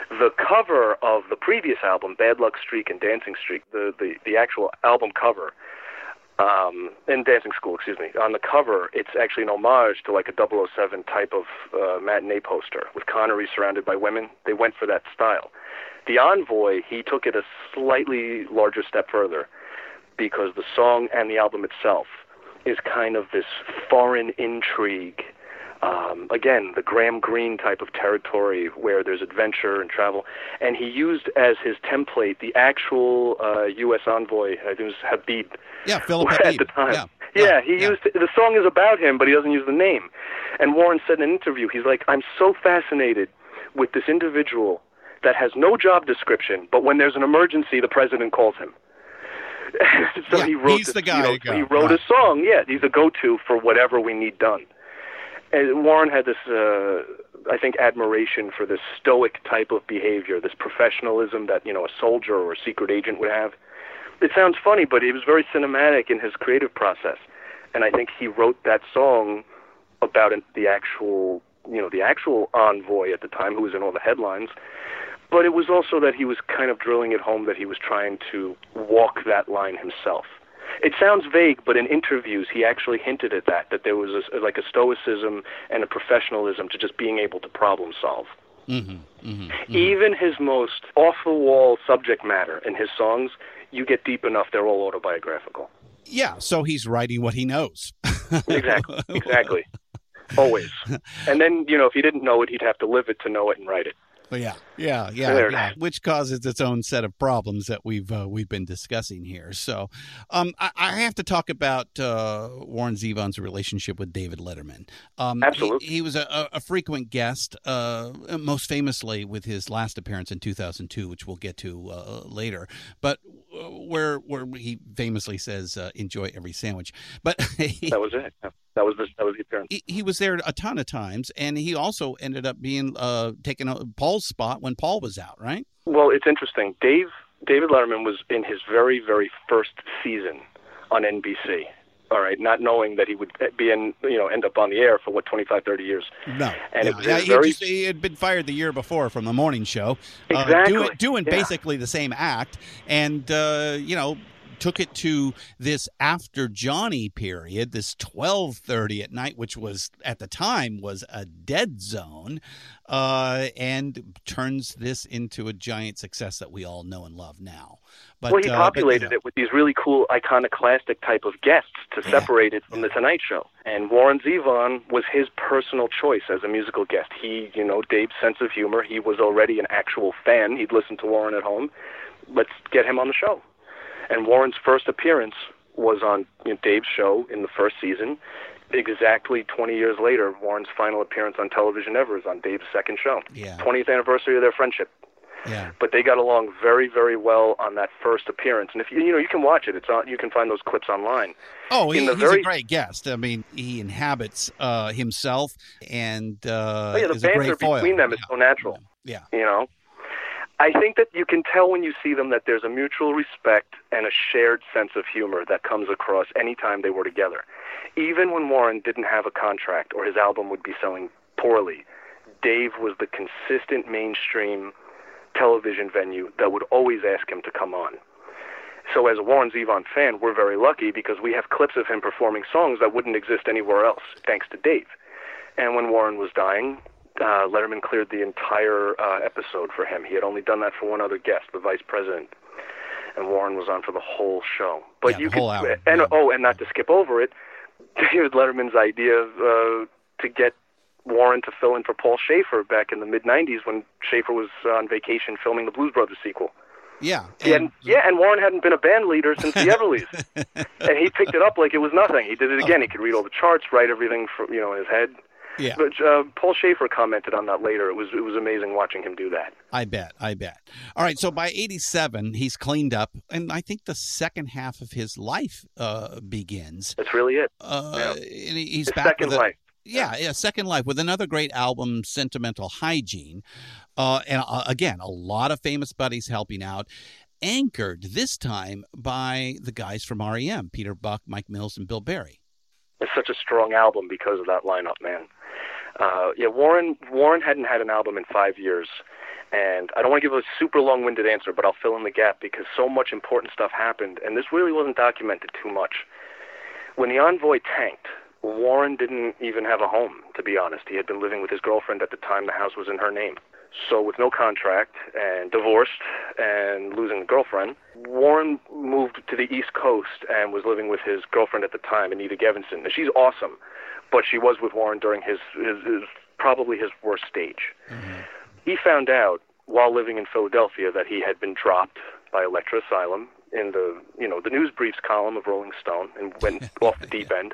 The cover of the previous album, Bad Luck Streak and Dancing Streak, the the, the actual album cover um, in Dancing School, excuse me. On the cover, it's actually an homage to like a 007 type of uh, matinee poster with Connery surrounded by women. They went for that style. The Envoy, he took it a slightly larger step further because the song and the album itself is kind of this foreign intrigue. Um, again, the Graham Greene type of territory where there's adventure and travel. And he used as his template the actual uh, U.S. envoy, I think it was Habib, Yeah, Philip *laughs* at Habib. the time. Yeah, Yeah, he used the song is about him, but he doesn't use the name. And Warren said in an interview, he's like, "I'm so fascinated with this individual that has no job description, but when there's an emergency, the president calls him." *laughs* so Yeah, he wrote he's this, the guy you know, he wrote right. a song. Yeah, he's a go-to for whatever we need done. Warren had this, uh, I think, admiration for this stoic type of behavior, this professionalism that you know a soldier or a secret agent would have. It sounds funny, but he was very cinematic in his creative process, and I think he wrote that song about the actual, you know, the actual envoy at the time who was in all the headlines. But it was also that he was kind of drilling it home that he was trying to walk that line himself. It sounds vague, but in interviews he actually hinted at that, that there was a, like a stoicism and a professionalism to just being able to problem solve. Mm-hmm, mm-hmm, Even his most off the wall subject matter in his songs, you get deep enough, they're all autobiographical. Yeah, so he's writing what he knows. *laughs* Exactly. exactly. Always. And then, you know, if he didn't know it, he'd have to live it to know it and write it. But yeah, yeah, yeah, yeah. Which causes its own set of problems that we've uh, we've been discussing here. So, um, I, I have to talk about uh, Warren Zevon's relationship with David Letterman. Um, he- Absolutely. he, was a, a frequent guest, uh, most famously with his last appearance in 2002, which we'll get to uh, later. But uh, where where he famously says, uh, "Enjoy every sandwich." But *laughs* That was it. That was the that was the appearance. He, he was there a ton of times, and he also ended up being uh, taking Paul's spot when Paul was out, right? Well, it's interesting. Dave David Letterman was in his very very first season on NBC. All right, not knowing that he would be in, you know, end up on the air for what 25, 30 years. No, and was yeah, he, very just- he had been fired the year before from the morning show, uh, Exactly, doing, doing yeah. basically the same act, and uh, you know took it to this after Johnny period, this twelve thirty at night, which was at the time was a dead zone, uh, and turns this into a giant success that we all know and love now. But well, he uh, but, you populated know, it with these really cool, iconoclastic type of guests to Yeah. separate it from the Tonight Show. And Warren Zevon was his personal choice as a musical guest. He, you know, Dave's sense of humor. He was already an actual fan. He'd listened to Warren at home. Let's get him on the show. And Warren's first appearance was on you know, Dave's show in the first season. Exactly 20 years later, Warren's final appearance on television ever is on Dave's second show. Yeah. 20th anniversary of their friendship yeah. but they got along very, very well on that first appearance. And if you, you know, you can watch it. It's on. You can find those clips online. Oh, he, he's very- a great guest. I mean, he inhabits uh, himself and uh, Oh, yeah, the is a banter great foil. between them is so natural. Yeah. You know, I think that you can tell when you see them that there's a mutual respect and a shared sense of humor that comes across any time they were together. Even when Warren didn't have a contract or his album would be selling poorly, Dave was the consistent mainstream television venue that would always ask him to come on. So as a Warren Zevon fan, we're very lucky because we have clips of him performing songs that wouldn't exist anywhere else, thanks to Dave. And when Warren was dying, uh, Letterman cleared the entire uh, episode for him. He had only done that for one other guest, the vice president, and Warren was on for the whole show. But Yeah, you could, hour, and yeah. oh, and not to skip over it, *laughs* David Letterman's idea uh, to get Warren to fill in for Paul Shaffer back in the mid '90s when Shaffer was uh, on vacation filming the Blues Brothers sequel. Yeah. He hadn't, yeah, and Warren hadn't been a band leader since the *laughs* Everlys, and he picked it up like it was nothing. He did it again. He could read all the charts, write everything from you know in his head. Yeah. But uh, Paul Shaffer commented on that later. It was it was amazing watching him do that. I bet. I bet. All right. So by 87, he's cleaned up. And I think the second half of his life uh, begins. That's really it. Uh, and he's His back second with a- life. Yeah, yeah, Second Life with another great album, Sentimental Hygiene. Uh, and uh, again, a lot of famous buddies helping out. Anchored this time by the guys from REM Peter Buck, Mike Mills, and Bill Berry. It's such a strong album because of that lineup, man. Uh, yeah, Warren Warren hadn't had an album in five years, and I don't want to give a super long-winded answer, but I'll fill in the gap because so much important stuff happened, and this really wasn't documented too much. When the Envoy tanked, Warren didn't even have a home, to be honest. He had been living with his girlfriend at the time. The house was in her name. So, with no contract and divorced and losing the girlfriend, Warren moved to the East Coast and was living with his girlfriend at the time, Anita Gevinson. Now, she's awesome, but she was with Warren during his, his, his probably his worst stage. Mm-hmm. He found out while living in Philadelphia that he had been dropped by Elektra Asylum in the you know the news briefs column of Rolling Stone and went *laughs* off the deep end.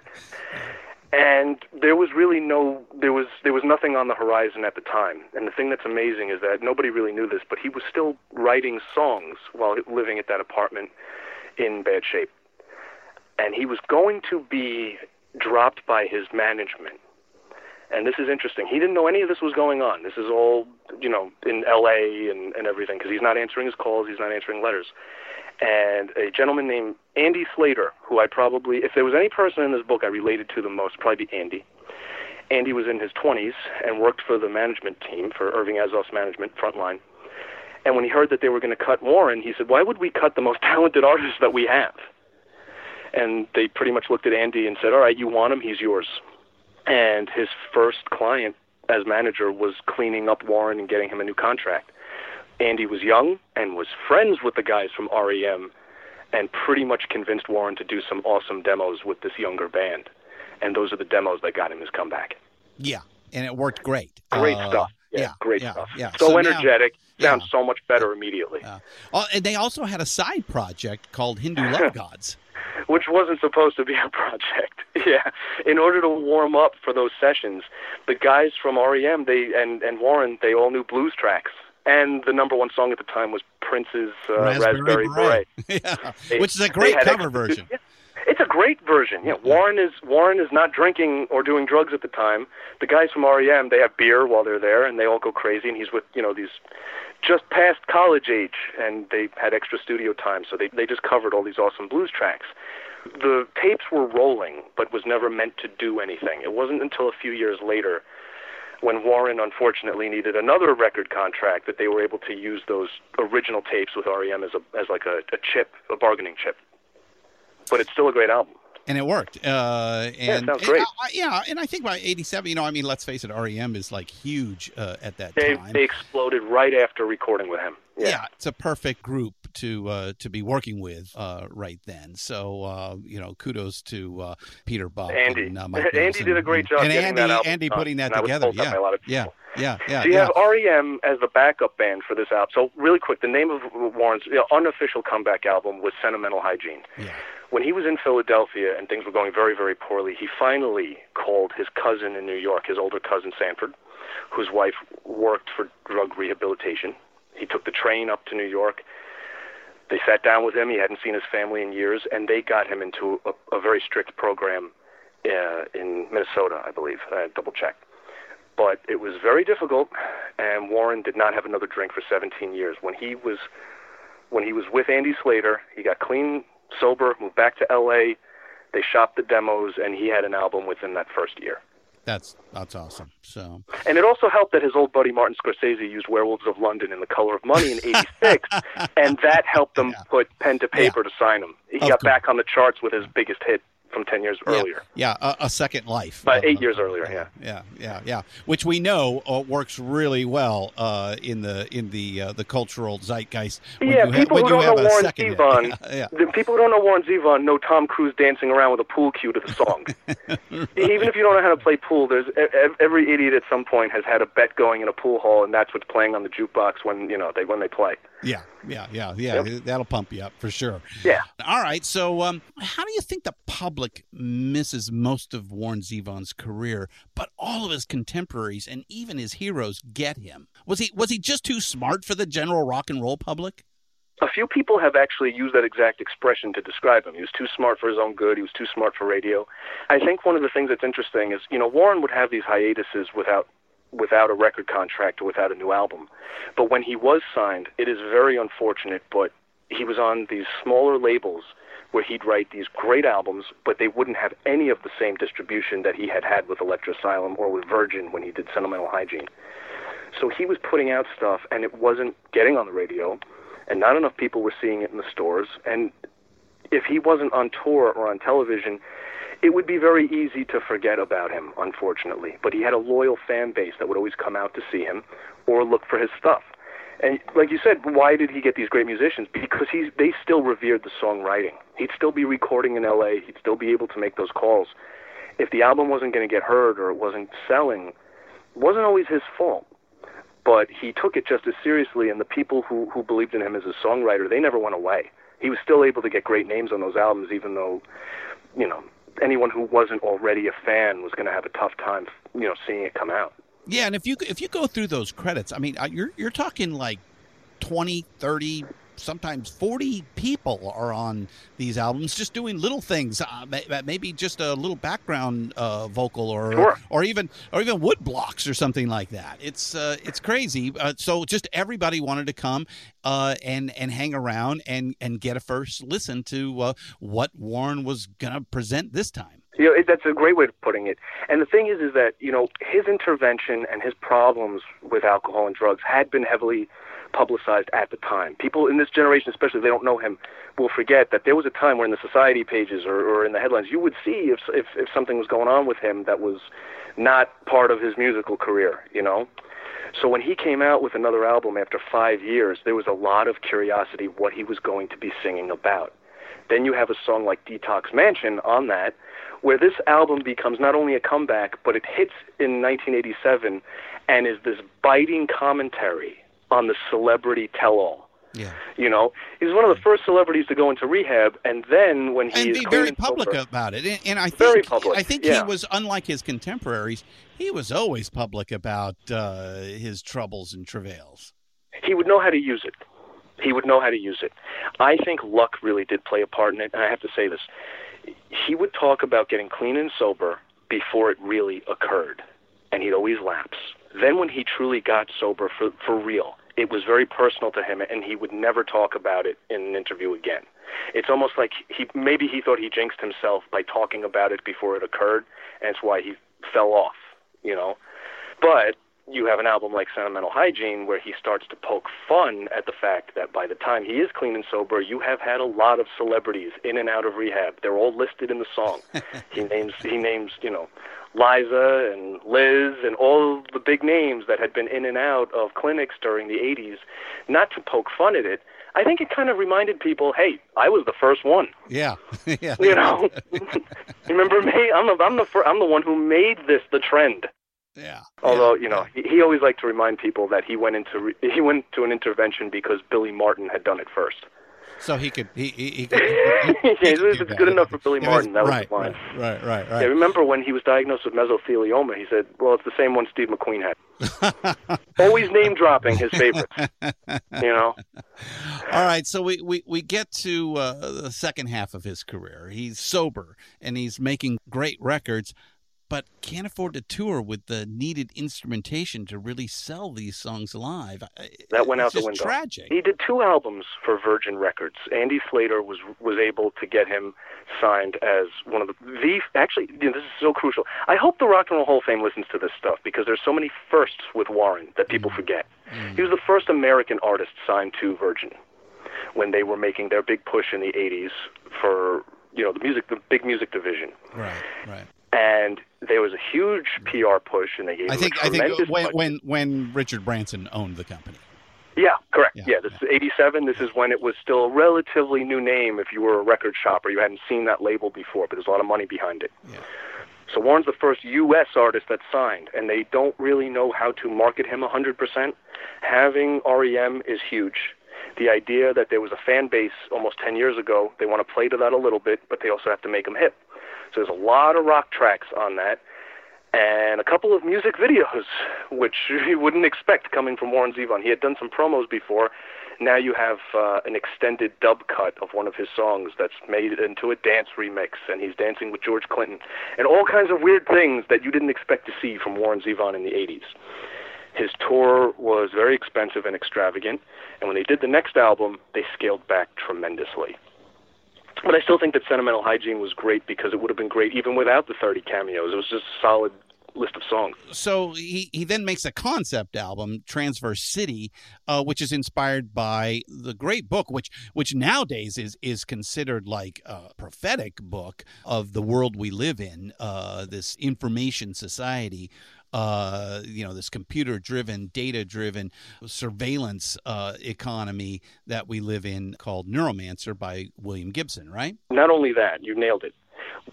And there was really no there was there was nothing on the horizon at the time. And the thing that's amazing is that nobody really knew this, but he was still writing songs while living at that apartment in bad shape. And he was going to be dropped by his management and this is interesting. He didn't know any of this was going on. This is all, you know, in L.A. and, and everything because he's not answering his calls, he's not answering letters. And a gentleman named Andy Slater, who I probably, if there was any person in this book I related to the most, probably be Andy. Andy was in his 20s and worked for the management team for Irving Azoff's management, Frontline. And when he heard that they were going to cut Warren, he said, "Why would we cut the most *laughs* talented artist that we have?" And they pretty much looked at Andy and said, "All right, you want him? He's yours." and his first client as manager was cleaning up Warren and getting him a new contract. Andy was young and was friends with the guys from REM and pretty much convinced Warren to do some awesome demos with this younger band. And those are the demos that got him his comeback. Yeah, and it worked great. Great Uh, stuff. Yeah, yeah, great yeah, stuff. yeah. So, So now- energetic, sounds yeah. so much better immediately. Oh, and they also had a side project called Hindu Love *laughs* Gods. which wasn't supposed to be a *laughs* project. yeah, in order to warm up for those sessions, the guys from REM, they and and Warren, they all knew blues tracks. And the number one song at the time was Prince's uh, Raspberry, Beret. *laughs* yeah, They- which is a great cover version. Yeah. *laughs* It's It's a great version. Yeah, Warren is Warren is not drinking or doing drugs at the time. The guys from REM they have beer while they're there, and they all go crazy. And he's with you know these just past college age, and they had extra studio time, so they they just covered all these awesome blues tracks. The tapes were rolling, but was never meant to do anything. It wasn't until a few years later when Warren unfortunately needed another record contract that they were able to use those original tapes with REM as a as like a, a chip, a bargaining chip. But it's still a great album. And it worked. Uh, and, Yeah, sounds and, great. uh, yeah, and I think by '87, you know, I mean, let's face it, REM is like huge uh, at that They time. they exploded right after recording with him. Yeah. it's a perfect group to uh, to be working with uh, right then. So uh, you know, kudos to uh, Peter Buck Andy. and uh, Mike *laughs* Andy did a great job and Andy, Andy putting that and I was together. Yeah, by a lot of yeah, yeah, yeah, So you yeah. have REM as the backup band for this album. So really quick, the name of Warren's you know, unofficial comeback album was Sentimental Hygiene. Yeah. When he was in Philadelphia and things were going very, very poorly, he finally called his cousin in New York, his older cousin Sanford, whose wife worked for drug rehabilitation. He took the train up to New York. They sat down with him. He hadn't seen his family in years, and they got him into a, a very strict program uh, in Minnesota, I believe. I double checked but it was very difficult and Warren did not have another drink for 17 years when he was when he was with Andy Slater he got clean sober moved back to LA they shopped the demos and he had an album within that first year That's that's awesome. So. And it also helped that his old buddy Martin Scorsese used Werewolves of London in The Color of Money in 86 *laughs* and that helped them put pen to paper to sign him. He Of got course. back on the charts with his biggest hit 10 years yeah, earlier yeah, a, a second life. But Uh, eight years earlier, yeah. yeah, yeah, yeah. Which we know uh, works really well uh, in the in the uh, the cultural zeitgeist. Yeah, people who don't know have a Warren. Zevon, *laughs* Yeah, yeah. the people who don't know Warren Zevon know Tom Cruise dancing around with a pool cue to the song. *laughs* Even if you don't know how to play pool, there's every idiot at some point has had a bet going in a pool hall, and that's what's playing on the jukebox when you know they when they play. Yeah, yeah, yeah, yeah. That'll pump you up for sure. Yeah. All right. So, um, how do you think the public misses most of Warren Zevon's career, but all of his contemporaries and even his heroes get him? Was he was he just too smart for the general rock and roll public? A few people have actually used that exact expression to describe him. He was too smart for his own good. He was too smart for radio. I think one of the things that's interesting is, you know, Warren would have these hiatuses without without a record contract or without a new album. But when he was signed, it is very unfortunate, but he was on these smaller labels where he'd write these great albums, but they wouldn't have any of the same distribution that he had had with Elektra Asylum or with Virgin when he did Sentimental Hygiene. So he was putting out stuff, and it wasn't getting on the radio, and not enough people were seeing it in the stores. And if he wasn't on tour or on television, it would be very easy to forget about him, unfortunately. But he had a loyal fan base that would always come out to see him or look for his stuff. And like you said, why did he get these great musicians? Because he's they still revered the songwriting. He'd still be recording in LA. He'd still be able to make those calls. If the album wasn't going to get heard or it wasn't selling, it wasn't always his fault. But he took it just as seriously, and the people who who believed in him as a songwriter, they never went away. He was still able to get great names on those albums, even though, you know, anyone who wasn't already a fan was going to have a tough time, you know, seeing it come out. Yeah, and if you if you go through those credits, I mean, uh, you're you're talking like 20, 30, sometimes 40 people are on these albums just doing little things uh, maybe just a little background uh, vocal or Sure. or even or even wood blocks or something like that it's uh, it's crazy uh, so just everybody wanted to come uh, and and hang around and and get a first listen to uh, what Warren was going to present this time You know, it, that's a great way of putting it. And the thing is, is that you know his intervention and his problems with alcohol and drugs had been heavily publicized at the time. People in this generation, especially, if they don't know him, will forget that there was a time where in the society pages or, or in the headlines, you would see if, if if something was going on with him that was not part of his musical career. You know. So when he came out with another album after five years, there was a lot of curiosity what he was going to be singing about. Then you have a song like Detox Mansion on that, where this album becomes not only a comeback, but it hits in 1987 and is this biting commentary on the celebrity tell-all. yeah You know, he's one of the first celebrities to go into rehab, and then when he and be very public about it. And, and I think Very public, I think yeah. he was unlike his contemporaries. He was always public about uh, his troubles and travails. he would know how to use it. He would know how to use it. I think luck really did play a part in it, and I have to say this. He would talk about getting clean and sober before it really occurred, and he'd always lapse. Then, when he truly got sober for, for real, it was very personal to him, and he would never talk about it in an interview again. It's almost like he maybe he thought he jinxed himself by talking about it before it occurred, and it's why he fell off, you know. But you have an album like Sentimental Hygiene where he starts to poke fun at the fact that by the time he is clean and sober, you have had a lot of celebrities in and out of rehab. They're all listed in the song. *laughs* he names he names, you know, Liza and Liz and all the big names that had been in and out of clinics during the 80s, not to poke fun at it. I think it kind of reminded people, hey, I was the first one. Yeah, *laughs* yeah. You know, *laughs* remember me? I'm the I'm the fir- I'm the one who made this the trend. Yeah. Although yeah. you know, he, he always liked to remind people that he went into re- he went to an intervention because Billy Martin had done it first. So he could he he, he *laughs* could. He, he it's, could it's that. good enough for Billy Martin. That was right, the line. right, right, right, Yeah, remember when he was diagnosed with mesothelioma? He said, "Well, it's the same one Steve McQueen had." *laughs* Always name dropping his favorites. *laughs* You know, All right, so we, we, we get to uh, the second half of his career. He's sober and he's making great records, but can't afford to tour with the needed instrumentation to really sell these songs live. That went out the window. Tragic. He did two albums for Virgin Records. Andy Slater was was able to get him signed as one of the the actually you know, this is so crucial. I hope the Rock and Roll Hall of Fame listens to this stuff because there's so many firsts with Warren that people mm. forget. Mm. He was the first American artist signed to Virgin when they were making their big push in the 80s for you know the music the big music division Right, right. And there was a huge PR push and they gave I think a I think tremendous when, when when Richard Branson owned the company. Yeah, correct. Yeah, Yeah, this is 87. This is when it was still a relatively new name if you were a record shopper. You hadn't seen that label before, but there's a lot of money behind it. Yeah. So Warren's the first U.S. artist that's signed, and they don't really know how to market him 100%. Having REM is huge. The idea that there was a fan base almost 10 years ago, they want to play to that a little bit, but they also have to make them hip. So there's a lot of rock tracks on that, and a couple of music videos, *laughs* which *laughs* you wouldn't expect coming from Warren Zevon. He had done some promos before. Now you have uh, an extended dub cut of one of his songs that's made into a dance remix, and he's dancing with George Clinton, and all kinds of weird things that you didn't expect to see from Warren Zevon in the 80s. His tour was very expensive and extravagant, and when they did the next album, they scaled back tremendously. But I still think that Sentimental Hygiene was great because it would have been great even without the 30 cameos. It was just a solid list of songs. So he, he then makes a concept album, Transverse City, uh, which is inspired by the great book, which which nowadays is is considered like a prophetic book of the world we live in, uh, this information society. Uh, you know, this computer driven, data driven surveillance uh, economy that we live in called Neuromancer by William Gibson, right? Not only that, you nailed it.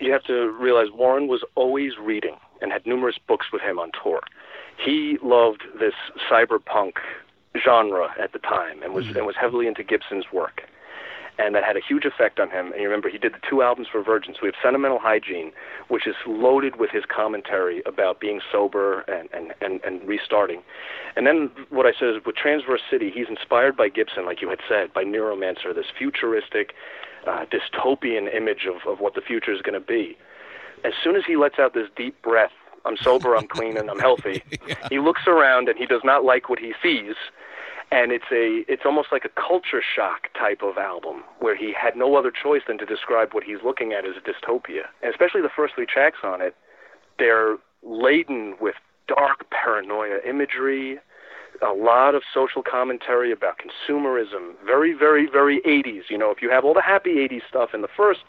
You have to realize Warren was always reading and had numerous books with him on tour. He loved this cyberpunk genre at the time and was and was heavily into Gibson's work. And that had a huge effect on him. And you remember he did the two albums for Virgin. So we have Sentimental Hygiene, which is loaded with his commentary about being sober and, and, and, and restarting. And then what I said is with Transverse City, he's inspired by Gibson, like you had said, by Neuromancer, this futuristic, uh, dystopian image of, of what the future is going to be. As soon as he lets out this deep breath, I'm sober, I'm clean, and I'm healthy, *laughs* he looks around and he does not like what he sees. And it's a it's almost like a culture shock type of album where he had no other choice than to describe what he's looking at as a dystopia. And especially the first three tracks on it, they're laden with dark paranoia imagery, a lot of social commentary about consumerism, very, very, very 80s. You know, if you have all the happy 80s stuff in the first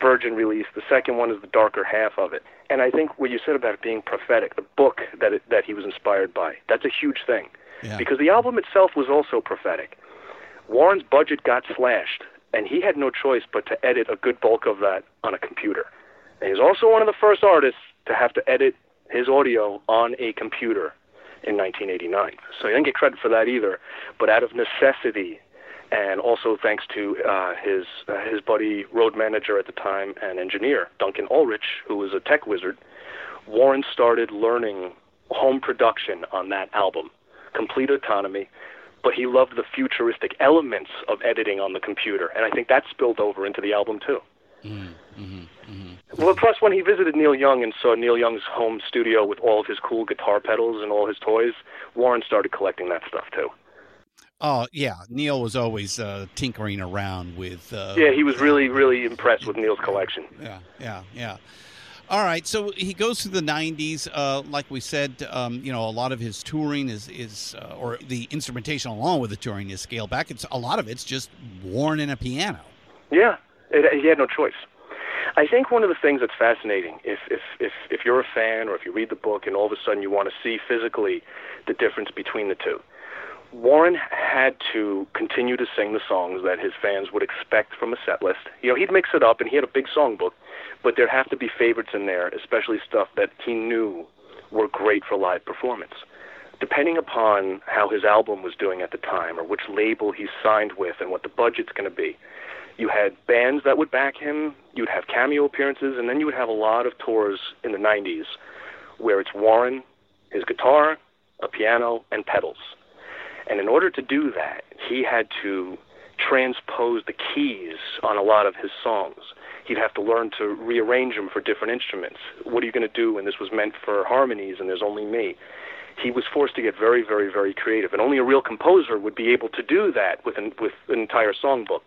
Virgin release, the second one is the darker half of it. And I think what you said about it being prophetic, the book that it, that he was inspired by, that's a huge thing. Because the album itself was also prophetic. Warren's budget got slashed, and he had no choice but to edit a good bulk of that on a computer. And he's also one of the first artists to have to edit his audio on a computer in 1989. So he didn't get credit for that either. But out of necessity, and also thanks to uh, his uh, his buddy, road manager at the time and engineer Duncan Aldrich, who was a tech wizard, Warren started learning home production on that album, complete autonomy. But he loved the futuristic elements of editing on the computer, and I think that spilled over into the album too. Mm-hmm. Mm-hmm. Well, plus when he visited Neil Young and saw Neil Young's home studio with all of his cool guitar pedals and all his toys, Warren started collecting that stuff too. Oh yeah, Neil was always uh, tinkering around with. Uh, yeah, he was really, really impressed with Neil's collection. Yeah, yeah, yeah. All right, so he goes through the '90s. Uh, like we said, um, you know, a lot of his touring is is, uh, or the instrumentation along with the touring is scaled back. It's a lot of it's just worn in a piano. Yeah, it, he had no choice. I think one of the things that's fascinating, if if if if you're a fan or if you read the book and all of a sudden you want to see physically the difference between the two, Warren had to continue to sing the songs that his fans would expect from a set list. You know, he'd mix it up and he had a big songbook, but there'd have to be favorites in there, especially stuff that he knew were great for live performance. Depending upon how his album was doing at the time or which label he's signed with and what the budget's going to be, you had bands that would back him, you'd have cameo appearances, and then you would have a lot of tours in the 90s where it's Warren, his guitar, a piano, and pedals and in order to do that, he had to transpose the keys on a lot of his songs. He'd have to learn to rearrange them for different instruments. What are you going to do when this was meant for harmonies and there's only me? He was forced to get very, very, very creative, and only a real composer would be able to do that with an, with an entire songbook.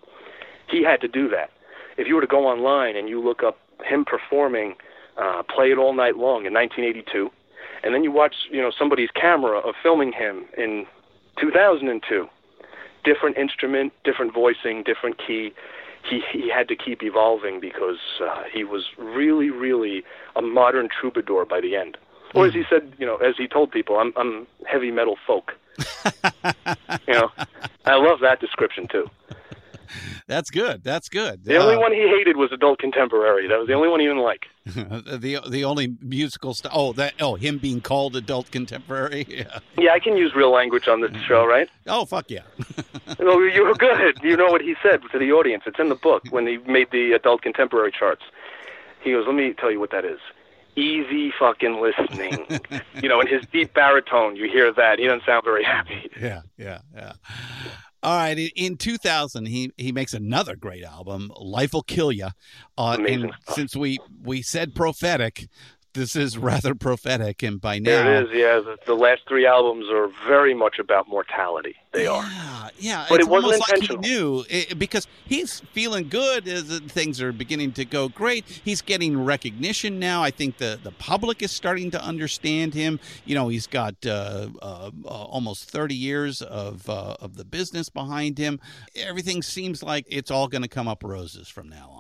He had to do that. If you were to go online and you look up him performing uh, "Play It All Night Long" in 1982, and then you watch, you know, somebody's camera of filming him in 2002. Different instrument, different voicing, different key. He he had to keep evolving because uh, he was really, really a modern troubadour by the end. Or as he said, you know, as he told people, I'm I'm heavy metal folk. *laughs* you know, I love that description too. *laughs* That's good. That's good. The uh, only one he hated was adult contemporary. That was the only one he didn't like. *laughs* the the only musical stuff. Oh, that oh him being called adult contemporary. *laughs* Yeah. Yeah, I can use real language on this show, right? Oh fuck yeah. no, you were good. You know what he said to the audience. It's in the book when he made the adult contemporary charts. He goes, "Let me tell you what that is." Easy fucking listening. you know, in his deep baritone, you hear that. He doesn't sound very happy. Yeah, yeah, yeah. All right, in 2000, he he makes another great album, "Life Will Kill You." Uh, and since we we said prophetic, this is rather prophetic, and by now it is. Yeah, the, the, last three albums are very much about mortality. They yeah, are. Yeah, but it wasn't intentional. Like he knew it, because he's feeling good as things are beginning to go great. He's getting recognition now. I think the the public is starting to understand him. You know, he's got uh, uh, uh almost thirty years of uh, of the business behind him. Everything seems like it's all going to come up roses from now on.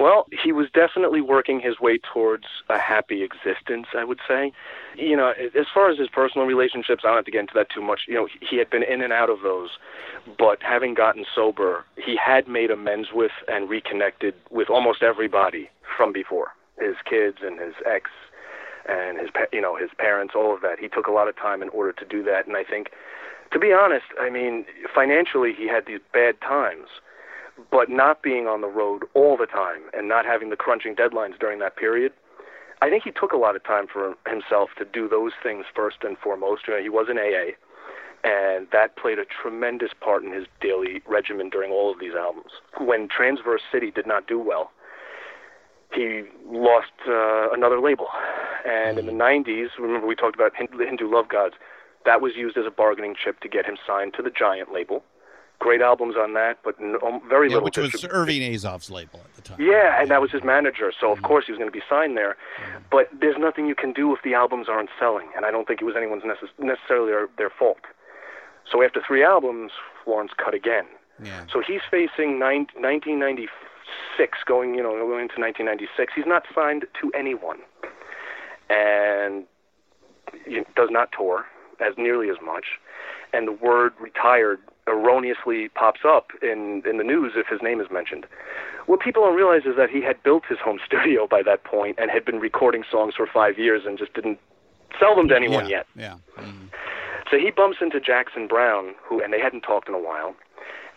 Well, he was definitely working his way towards a happy existence, I would say. You know, as far as his personal relationships, I don't have to get into that too much. You know, he had been in and out of those, but having gotten sober, he had made amends with and reconnected with almost everybody from before his kids and his ex and his you know his parents all of that he took a lot of time in order to do that and i think to be honest i mean financially he had these bad times but not being on the road all the time and not having the crunching deadlines during that period, I think he took a lot of time for himself to do those things first and foremost. You know, he was in AA, and that played a tremendous part in his daily regimen during all of these albums. When Transverse City did not do well, he lost uh, another label. And in the 90s, remember we talked about Hindu Love Gods, that was used as a bargaining chip to get him signed to the Giant label great albums on that, but no, um, very yeah, little. Which was Irving Azoff's label at the time. Yeah, and that was his manager, so of mm course he was going to be signed there. mm But there's nothing you can do if the albums aren't selling, and I don't think it was anyone's necess- necessarily their, their fault. So after three albums, Lawrence cut again. Yeah. So he's facing nine, 1996, going you know going into 1996. He's not signed to anyone, and he does not tour as nearly as much. And the word retired erroneously pops up in in the news if his name is mentioned. What people don't realize is that he had built his home *laughs* studio by that point and had been recording songs for five years and just didn't sell them to anyone yeah, yet. Yeah. Mm-hmm. So he bumps into Jackson Browne, who and they hadn't talked in a while.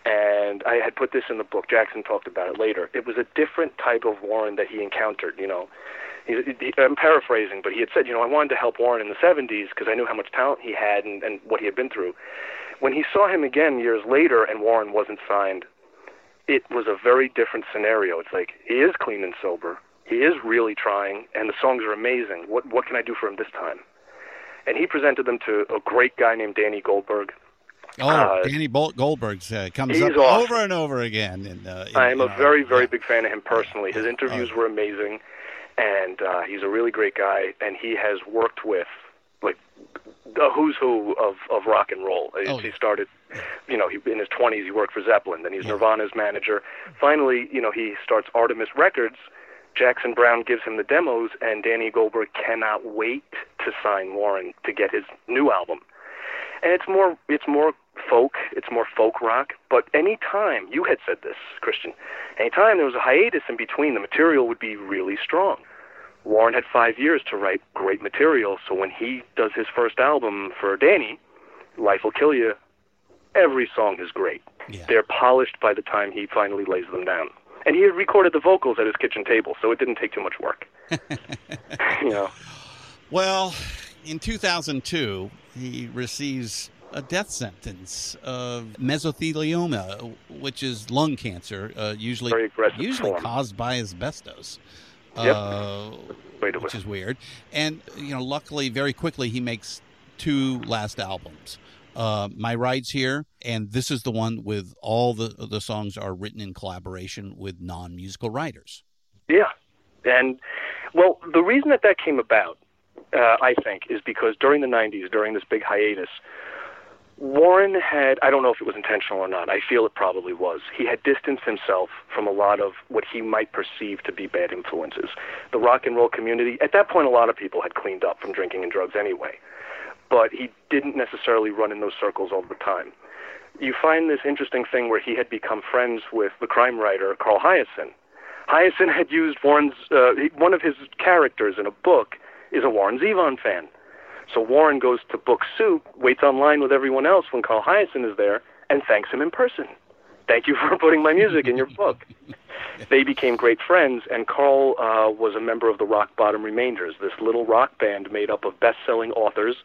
And I had put this in the book. Jackson talked about it later. It was a different type of Warren that he encountered. You know, I'm paraphrasing, but he had said, you know, I wanted to help Warren in the 70s because I knew how much talent he had and, and what he had been through. When he saw him again years later and Warren wasn't signed, it was a very different scenario. It's like he is clean and sober. He is really trying, and the songs are amazing. What what can I do for him this time? And he presented them to a great guy named Danny Goldberg. Oh, Uh, Danny Bolt Goldberg's uh, comes up awesome. over and over again. In, uh, in, I am a very, very yeah. big fan of him personally. His interviews Oh. were amazing, and uh, he's a really great guy. And he has worked with like the who's who of of rock and roll. Oh, he started, you know, he, in his 20s he worked for Zeppelin. Then he's Yeah. Nirvana's manager. Finally, you know, he starts Artemis Records. Jackson Browne gives him the demos, and Danny Goldberg cannot wait to sign Warren to get his new album. And it's more, it's more folk, it's more folk rock. But any time you had said this, Christian, anytime there was a hiatus in between, the material would be really strong. Warren had five years to write great material, so when he does his first album for Danny, Life Will Kill You, every song is great. Yeah. They're polished by the time he finally lays them down. And he had recorded the vocals at his kitchen table, so it didn't take too much work. *laughs* you know, Well, in 2002, he receives a death sentence of mesothelioma, which is lung cancer, uh, usually usually form. caused by asbestos. Yep. Uh, which is weird. And you know, luckily, very quickly, he makes two last albums. Uh, My Rides Here, and this is the one with all the the songs are written in collaboration with non musical writers. Yeah, and well, the reason that that came about, uh, I think, is because during the '90s, during this big hiatus, Warren had—I don't know if it was intentional or not. I feel it probably was—he had distanced himself from a lot of what he might perceive to be bad influences. The rock and roll community, at that point, a lot of people had cleaned up from drinking and drugs anyway, but he didn't necessarily run in those circles all the time. You find this interesting thing where he had become friends with the crime writer Carl Hiaasen. Hiaasen had used Warren's uh, one of his characters in a book is a Warren Zevon fan. So Warren goes to book soup, waits online with everyone else when Carl Hiaasen is there, and thanks him in person. Thank you *laughs* for putting my music in your book. *laughs* they became great friends, and Carl uh, was a member of the Rock Bottom Remainders, this little rock band made up of best-selling authors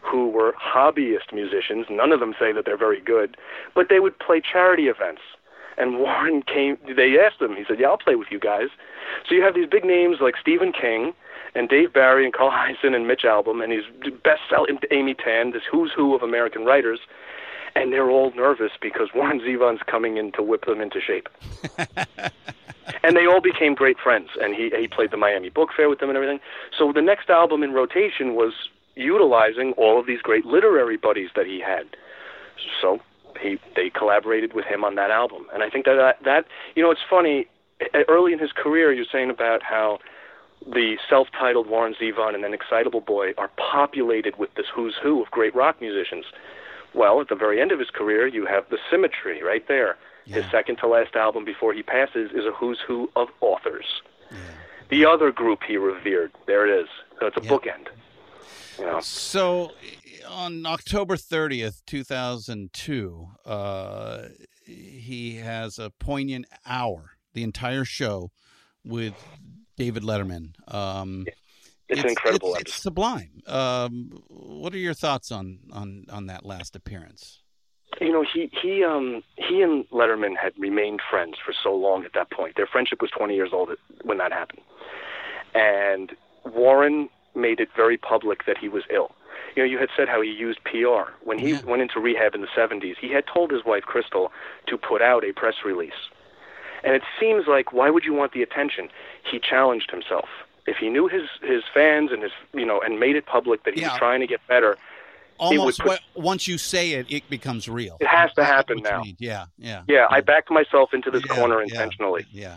who were hobbyist musicians. None of them say that they're very good, but they would play charity events. And *laughs* Warren came. They asked him. He said, "Yeah, I'll play with you guys." So you have these big names like Stephen King and Dave Barry and Carl Hiaasen and Mitch Albom and these best-selling Amy Tan, this who's who of American writers, and they're all nervous because *laughs* Warren Zevon's coming in to whip them into shape. *laughs* and they all became great friends. And he he played the Miami Book Fair with them and everything. So the next album in rotation was utilizing all of these great literary buddies that he had. So he they collaborated with him on that album, and I think that that, that you know it's funny. Early in his career, you're saying about how the self-titled Warren Zevon and then Excitable Boy are populated with this who's who of great rock musicians. Well, at the very end of his career, you have the symmetry right there. His second to last album before he passes is a who's who of authors. The other group he revered. There it is. So it's a Yeah. bookend. You know. So on October 30th, 2002, uh, he has a poignant hour, the entire show with David Letterman. Um, It's, an incredible It's, it's sublime. Um, what are your thoughts on, on, on that last appearance? you know he he um he and Letterman had remained friends for so long at that point. Their friendship was 20 years old when that happened, and Warren made it very public that he was ill. You know, you had said how he used PR when he Yeah. went into rehab in the 70s. He had told his wife Crystal to put out a press release, and it seems like why would you want the attention? He challenged himself. If he knew his his fans and his you know and made it public that he Yeah. was trying to get better, Almost put- once you say it, it becomes real. It has to That's happen now. mean. Yeah, yeah. yeah, I backed myself into this Yeah, corner yeah, intentionally. Yeah.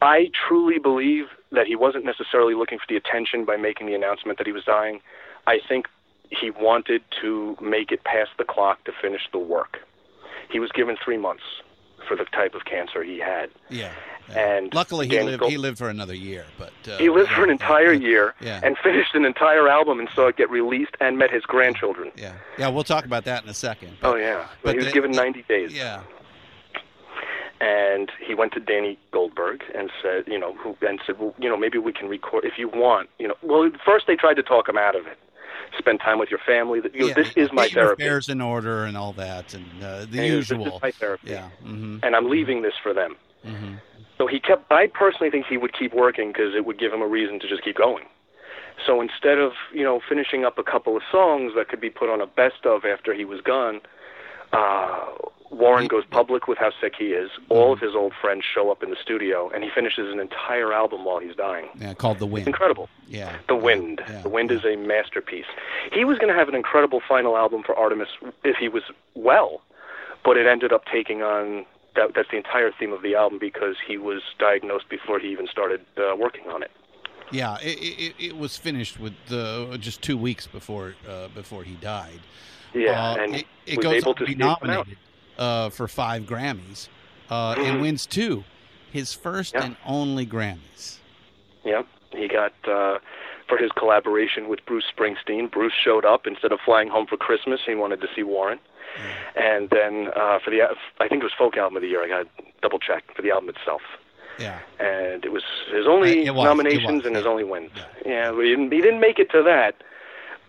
I truly believe that he wasn't necessarily looking for the attention by making the announcement that he was dying. I think he wanted to make it past the clock to finish the work. He was given three months for the type of cancer he had. Yeah. And luckily he lived. Gold- He lived for another year, but uh, He lived yeah, for an entire yeah, year Yeah. and finished an entire album and saw it get released and met his grandchildren. Yeah, yeah. We'll talk about that in a second. Oh yeah, but he was the- given 90 days. Yeah. and he went to Danny Goldberg and said, you know, who and said, well, you know, maybe we can record if you want, you know. Well, first they tried to talk him out of it. Spend time with your family. You know, Yeah, this is my therapy. affairs in order and all that, and uh, the And This usual. is my therapy. Yeah. hmm And I'm leaving this for them. hmm So he kept. I personally think he would keep working because it would give him a reason to just keep going. So instead of you know finishing up a couple of songs that could be put on a best of after he was gone, uh, Warren goes public with how sick he is. All of his old friends show up in the studio, and he finishes an entire album while he's dying. Yeah, called the wind. incredible. Yeah. The Wind. Yeah. The Wind is a masterpiece. He was going to have an incredible final album for Artemis if he was well, but it ended up taking on that. That's the entire theme of the album because he was diagnosed before he even started uh, working on it. Yeah, it, it, it was finished with uh, just two weeks before uh, before he died. Yeah, Uh, and it, it was goes able to be sneak one out. nominated uh, for five Grammys uh, and wins two, his first Yeah. and only Grammys. Yeah, he got uh, for his collaboration with Bruce Springsteen. Bruce showed up instead of flying home for Christmas. He wanted to see Warren, and then uh, for the I think it was folk album of the year. I got to double check for the album itself. Yeah, and it was his only Uh, was, nominations and his yeah. only wins. Yeah, but he didn't, he didn't make it to that.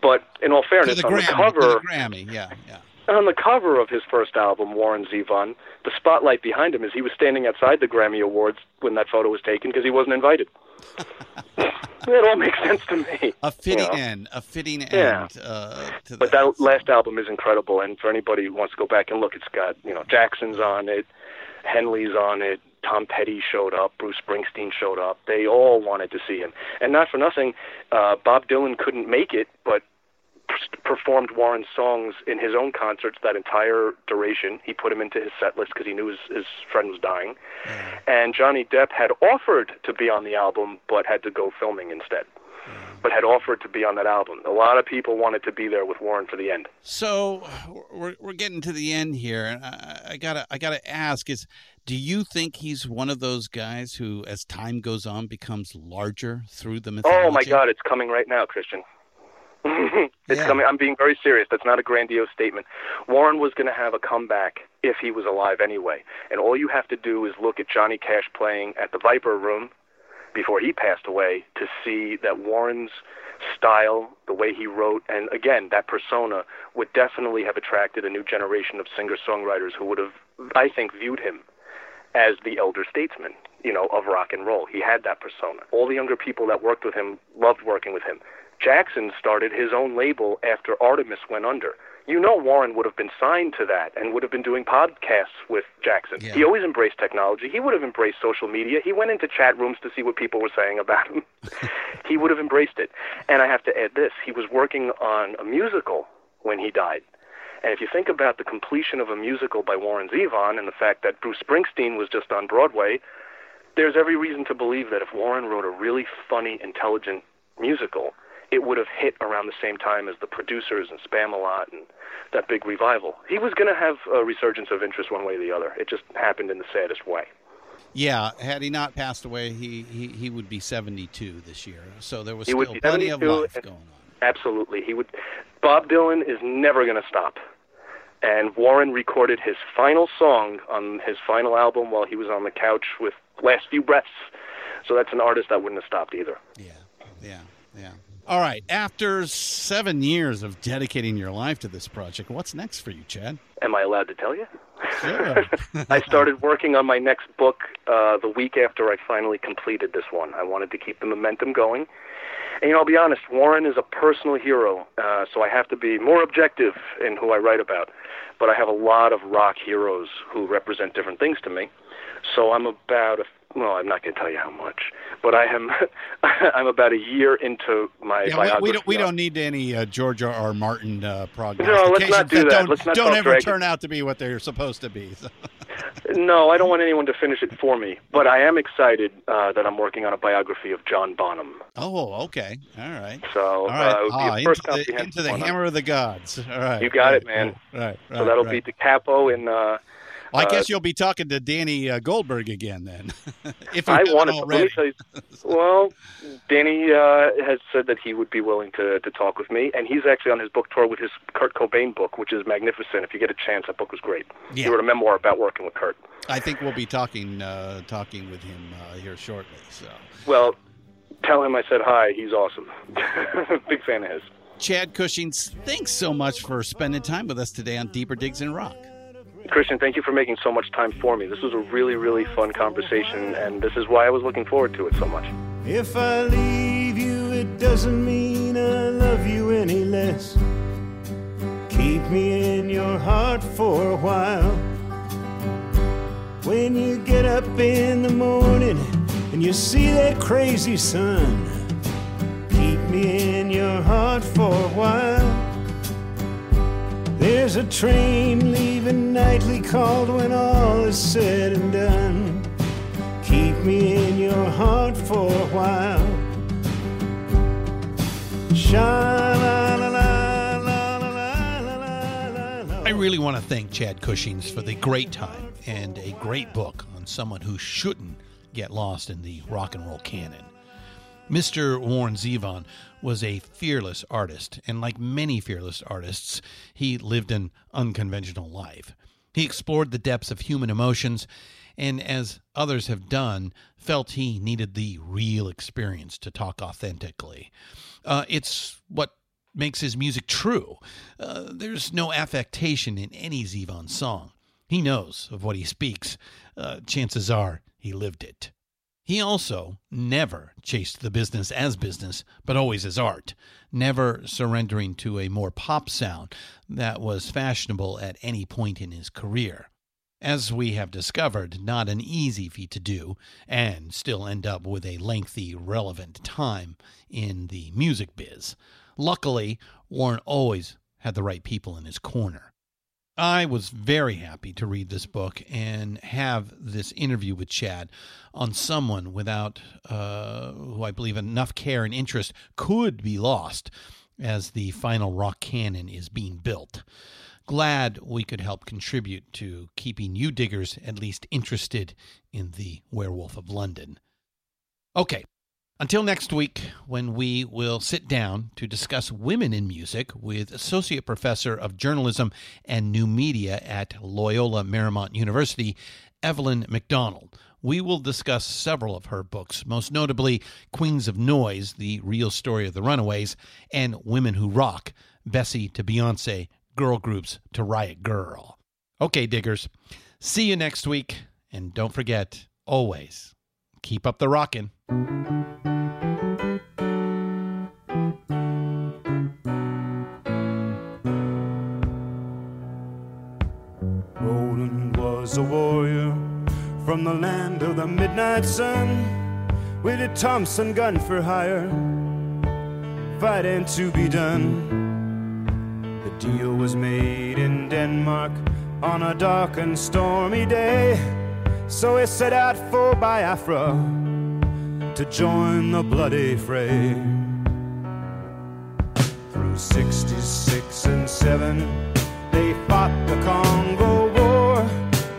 But in all fairness, the on Grammy. the cover, the Grammy. Yeah, yeah. On the cover of his first album, Warren Zevon, the spotlight behind him is he was standing outside the Grammy Awards when that photo was taken because he wasn't invited. *laughs* it all makes sense to me. A fitting Yeah. end. A fitting Yeah. end. Uh, to But that last album is incredible, and for anybody who wants to go back and look, it's got you know Jackson's on it, Henley's on it, Tom Petty showed up, Bruce Springsteen showed up. They all wanted to see him, and not for nothing, uh, Bob Dylan couldn't make it, but performed Warren's songs in his own concerts that entire duration. He put him into his set list because he knew his, his friend was dying. Mm. And Johnny Depp had offered to be on the album, but had to go filming instead. Mm. But had offered to be on that album. A lot of people wanted to be there with Warren for the end. So we're we're getting to the end here, and I, I gotta I gotta ask: Is do you think he's one of those guys who, as time goes on, becomes larger through the mythology? Oh my God, it's coming right now, Christian. *laughs* it's Yeah. coming. I'm being very serious. That's not a grandiose statement. Warren was going to have a comeback if he was alive anyway. And all you have to do is look at Johnny Cash playing at the Viper Room before he passed away to see that Warren's style, the way he wrote, and again, that persona would definitely have attracted a new generation of singer-songwriters who would have, I think, viewed him as the elder statesman, you know, of rock and roll. He had that persona. All the younger people that worked with him loved working with him. Jackson started his own label after Artemis went under. You know Warren would have been signed to that and would have been doing podcasts with Jackson. Yeah. He always embraced technology. He would have embraced social media. He went into chat rooms to see what people were saying about him. *laughs* he would have embraced it. And I have to add this, he was working on a musical when he died. And if you think about the completion of a musical by Warren Zevon and the fact that Bruce Springsteen was just on Broadway, there's every reason to believe that if Warren wrote a really funny, intelligent musical, it would have hit around the same time as the producers and Spamalot and that big revival. He was going to have a resurgence of interest one way or the other. It just happened in the saddest way. Yeah, had he not passed away, he, he, he would be 72 this year. So there was He still plenty of life going on. Absolutely. He would Bob Dylan is never going to stop. And Warren recorded his final song on his final album while he was on the couch with Last Few Breaths. So that's an artist that wouldn't have stopped either. Yeah, yeah, yeah. All right. After seven years of dedicating your life to this project, what's next for you, Chad? Am I allowed to tell you? Sure. *laughs* I started working on my next book uh, the week after I finally completed this one. I wanted to keep the momentum going. And, you know, I'll be honest, Warren is a personal hero, uh, so I have to be more objective in who I write about. But I have a lot of rock heroes who represent different things to me. So I'm about a well, I'm not going to tell you how much, but I am *laughs* I'm about a year into my Yeah, biography. we, we don't we don't need any uh, George R. R. Martin uh, let's not do that. don't, Let's not don't ever turn out to be what they're supposed to be. *laughs* No, I don't want anyone to finish it for me, but I am excited uh, that I'm working on a biography of John Bonham. oh, okay, all right, So all right. uh, it be Ah, into, the, into the hammer of the gods. All right, You got right, it, man. Right, right. So that'll right. be DiCapo in. Uh, Well, I uh, guess you'll be talking to Danny uh, Goldberg again then. *laughs* if I wanted to. Let me tell you. Well, Danny uh, has said that he would be willing to to talk with me, and he's actually on his book tour with his Kurt Cobain book, which is magnificent. If you get a chance, that book was great. Yeah. He wrote a memoir about working with Kurt. I think we'll be talking uh, talking with him uh, here shortly. So Well, tell him I said hi. He's awesome. *laughs* Big fan of his. Chad Kushins, thanks so much for spending time with us today on Deeper Digs in Rock. Christian, thank you for making so much time for me. This was a really, really fun conversation, and this is why I was looking forward to it so much. If I leave you, it doesn't mean I love you any less. Keep me in your heart for a while. When you get up in the morning and you see that crazy sun, keep me in your heart for a while. There's a train leaving nightly called when all is said and done. Keep me in your heart for a while. I really want to thank Chad Kushins for the great time and a great book on someone who shouldn't get lost in the rock and roll canon. Mr. Warren Zevon was a fearless artist, and like many fearless artists, he lived an unconventional life. He explored the depths of human emotions, and as others have done, felt he needed the real experience to talk authentically. Uh, it's what makes his music true. Uh, there's no affectation in any Zevon song. He knows of what he speaks. Uh, chances are he lived it. He also never chased the business as business, but always as art, never surrendering to a more pop sound that was fashionable at any point in his career. As we have discovered, not an easy feat to do, and still end up with a lengthy, relevant time in the music biz. Luckily, Warren always had the right people in his corner. I was very happy to read this book and have this interview with Chad on someone without uh, who I believe enough care and interest could be lost as the final rock canon is being built. Glad we could help contribute to keeping you diggers at least interested in the Werewolf of London. Okay, until next week, when we will sit down to discuss women in music with Associate Professor of Journalism and New Media at Loyola Marymount University, Evelyn McDonnell. We will discuss several of her books, most notably Queens of Noise, The Real Story of the Runaways, and Women Who Rock, Bessie to Beyonce, Girl Groups to Riot Grrrl. Okay, diggers, see you next week, and don't forget, always keep up the rockin'. Roland was a warrior from the land of the midnight sun with a Thompson gun for hire, fighting to be done. The deal was made in Denmark on a dark and stormy day, so he set out for Biafra to join the bloody fray. Through 66 and 7, they fought the Congo War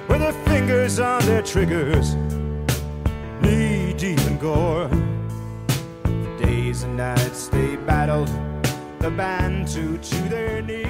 with their fingers on their triggers, knee deep in gore. For days and nights they battled the Bantu to their knees.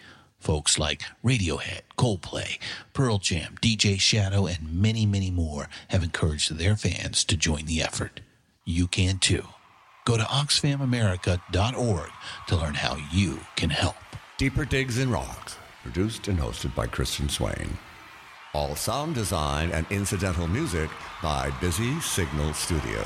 Folks like Radiohead, Coldplay, Pearl Jam, DJ Shadow, and many, many more have encouraged their fans to join the effort. You can too. Go to oxfamamerica.org to learn how you can help. Deeper Digs in Rocks, produced and hosted by Christian Swain. All sound design and incidental music by Busy Signal Studios.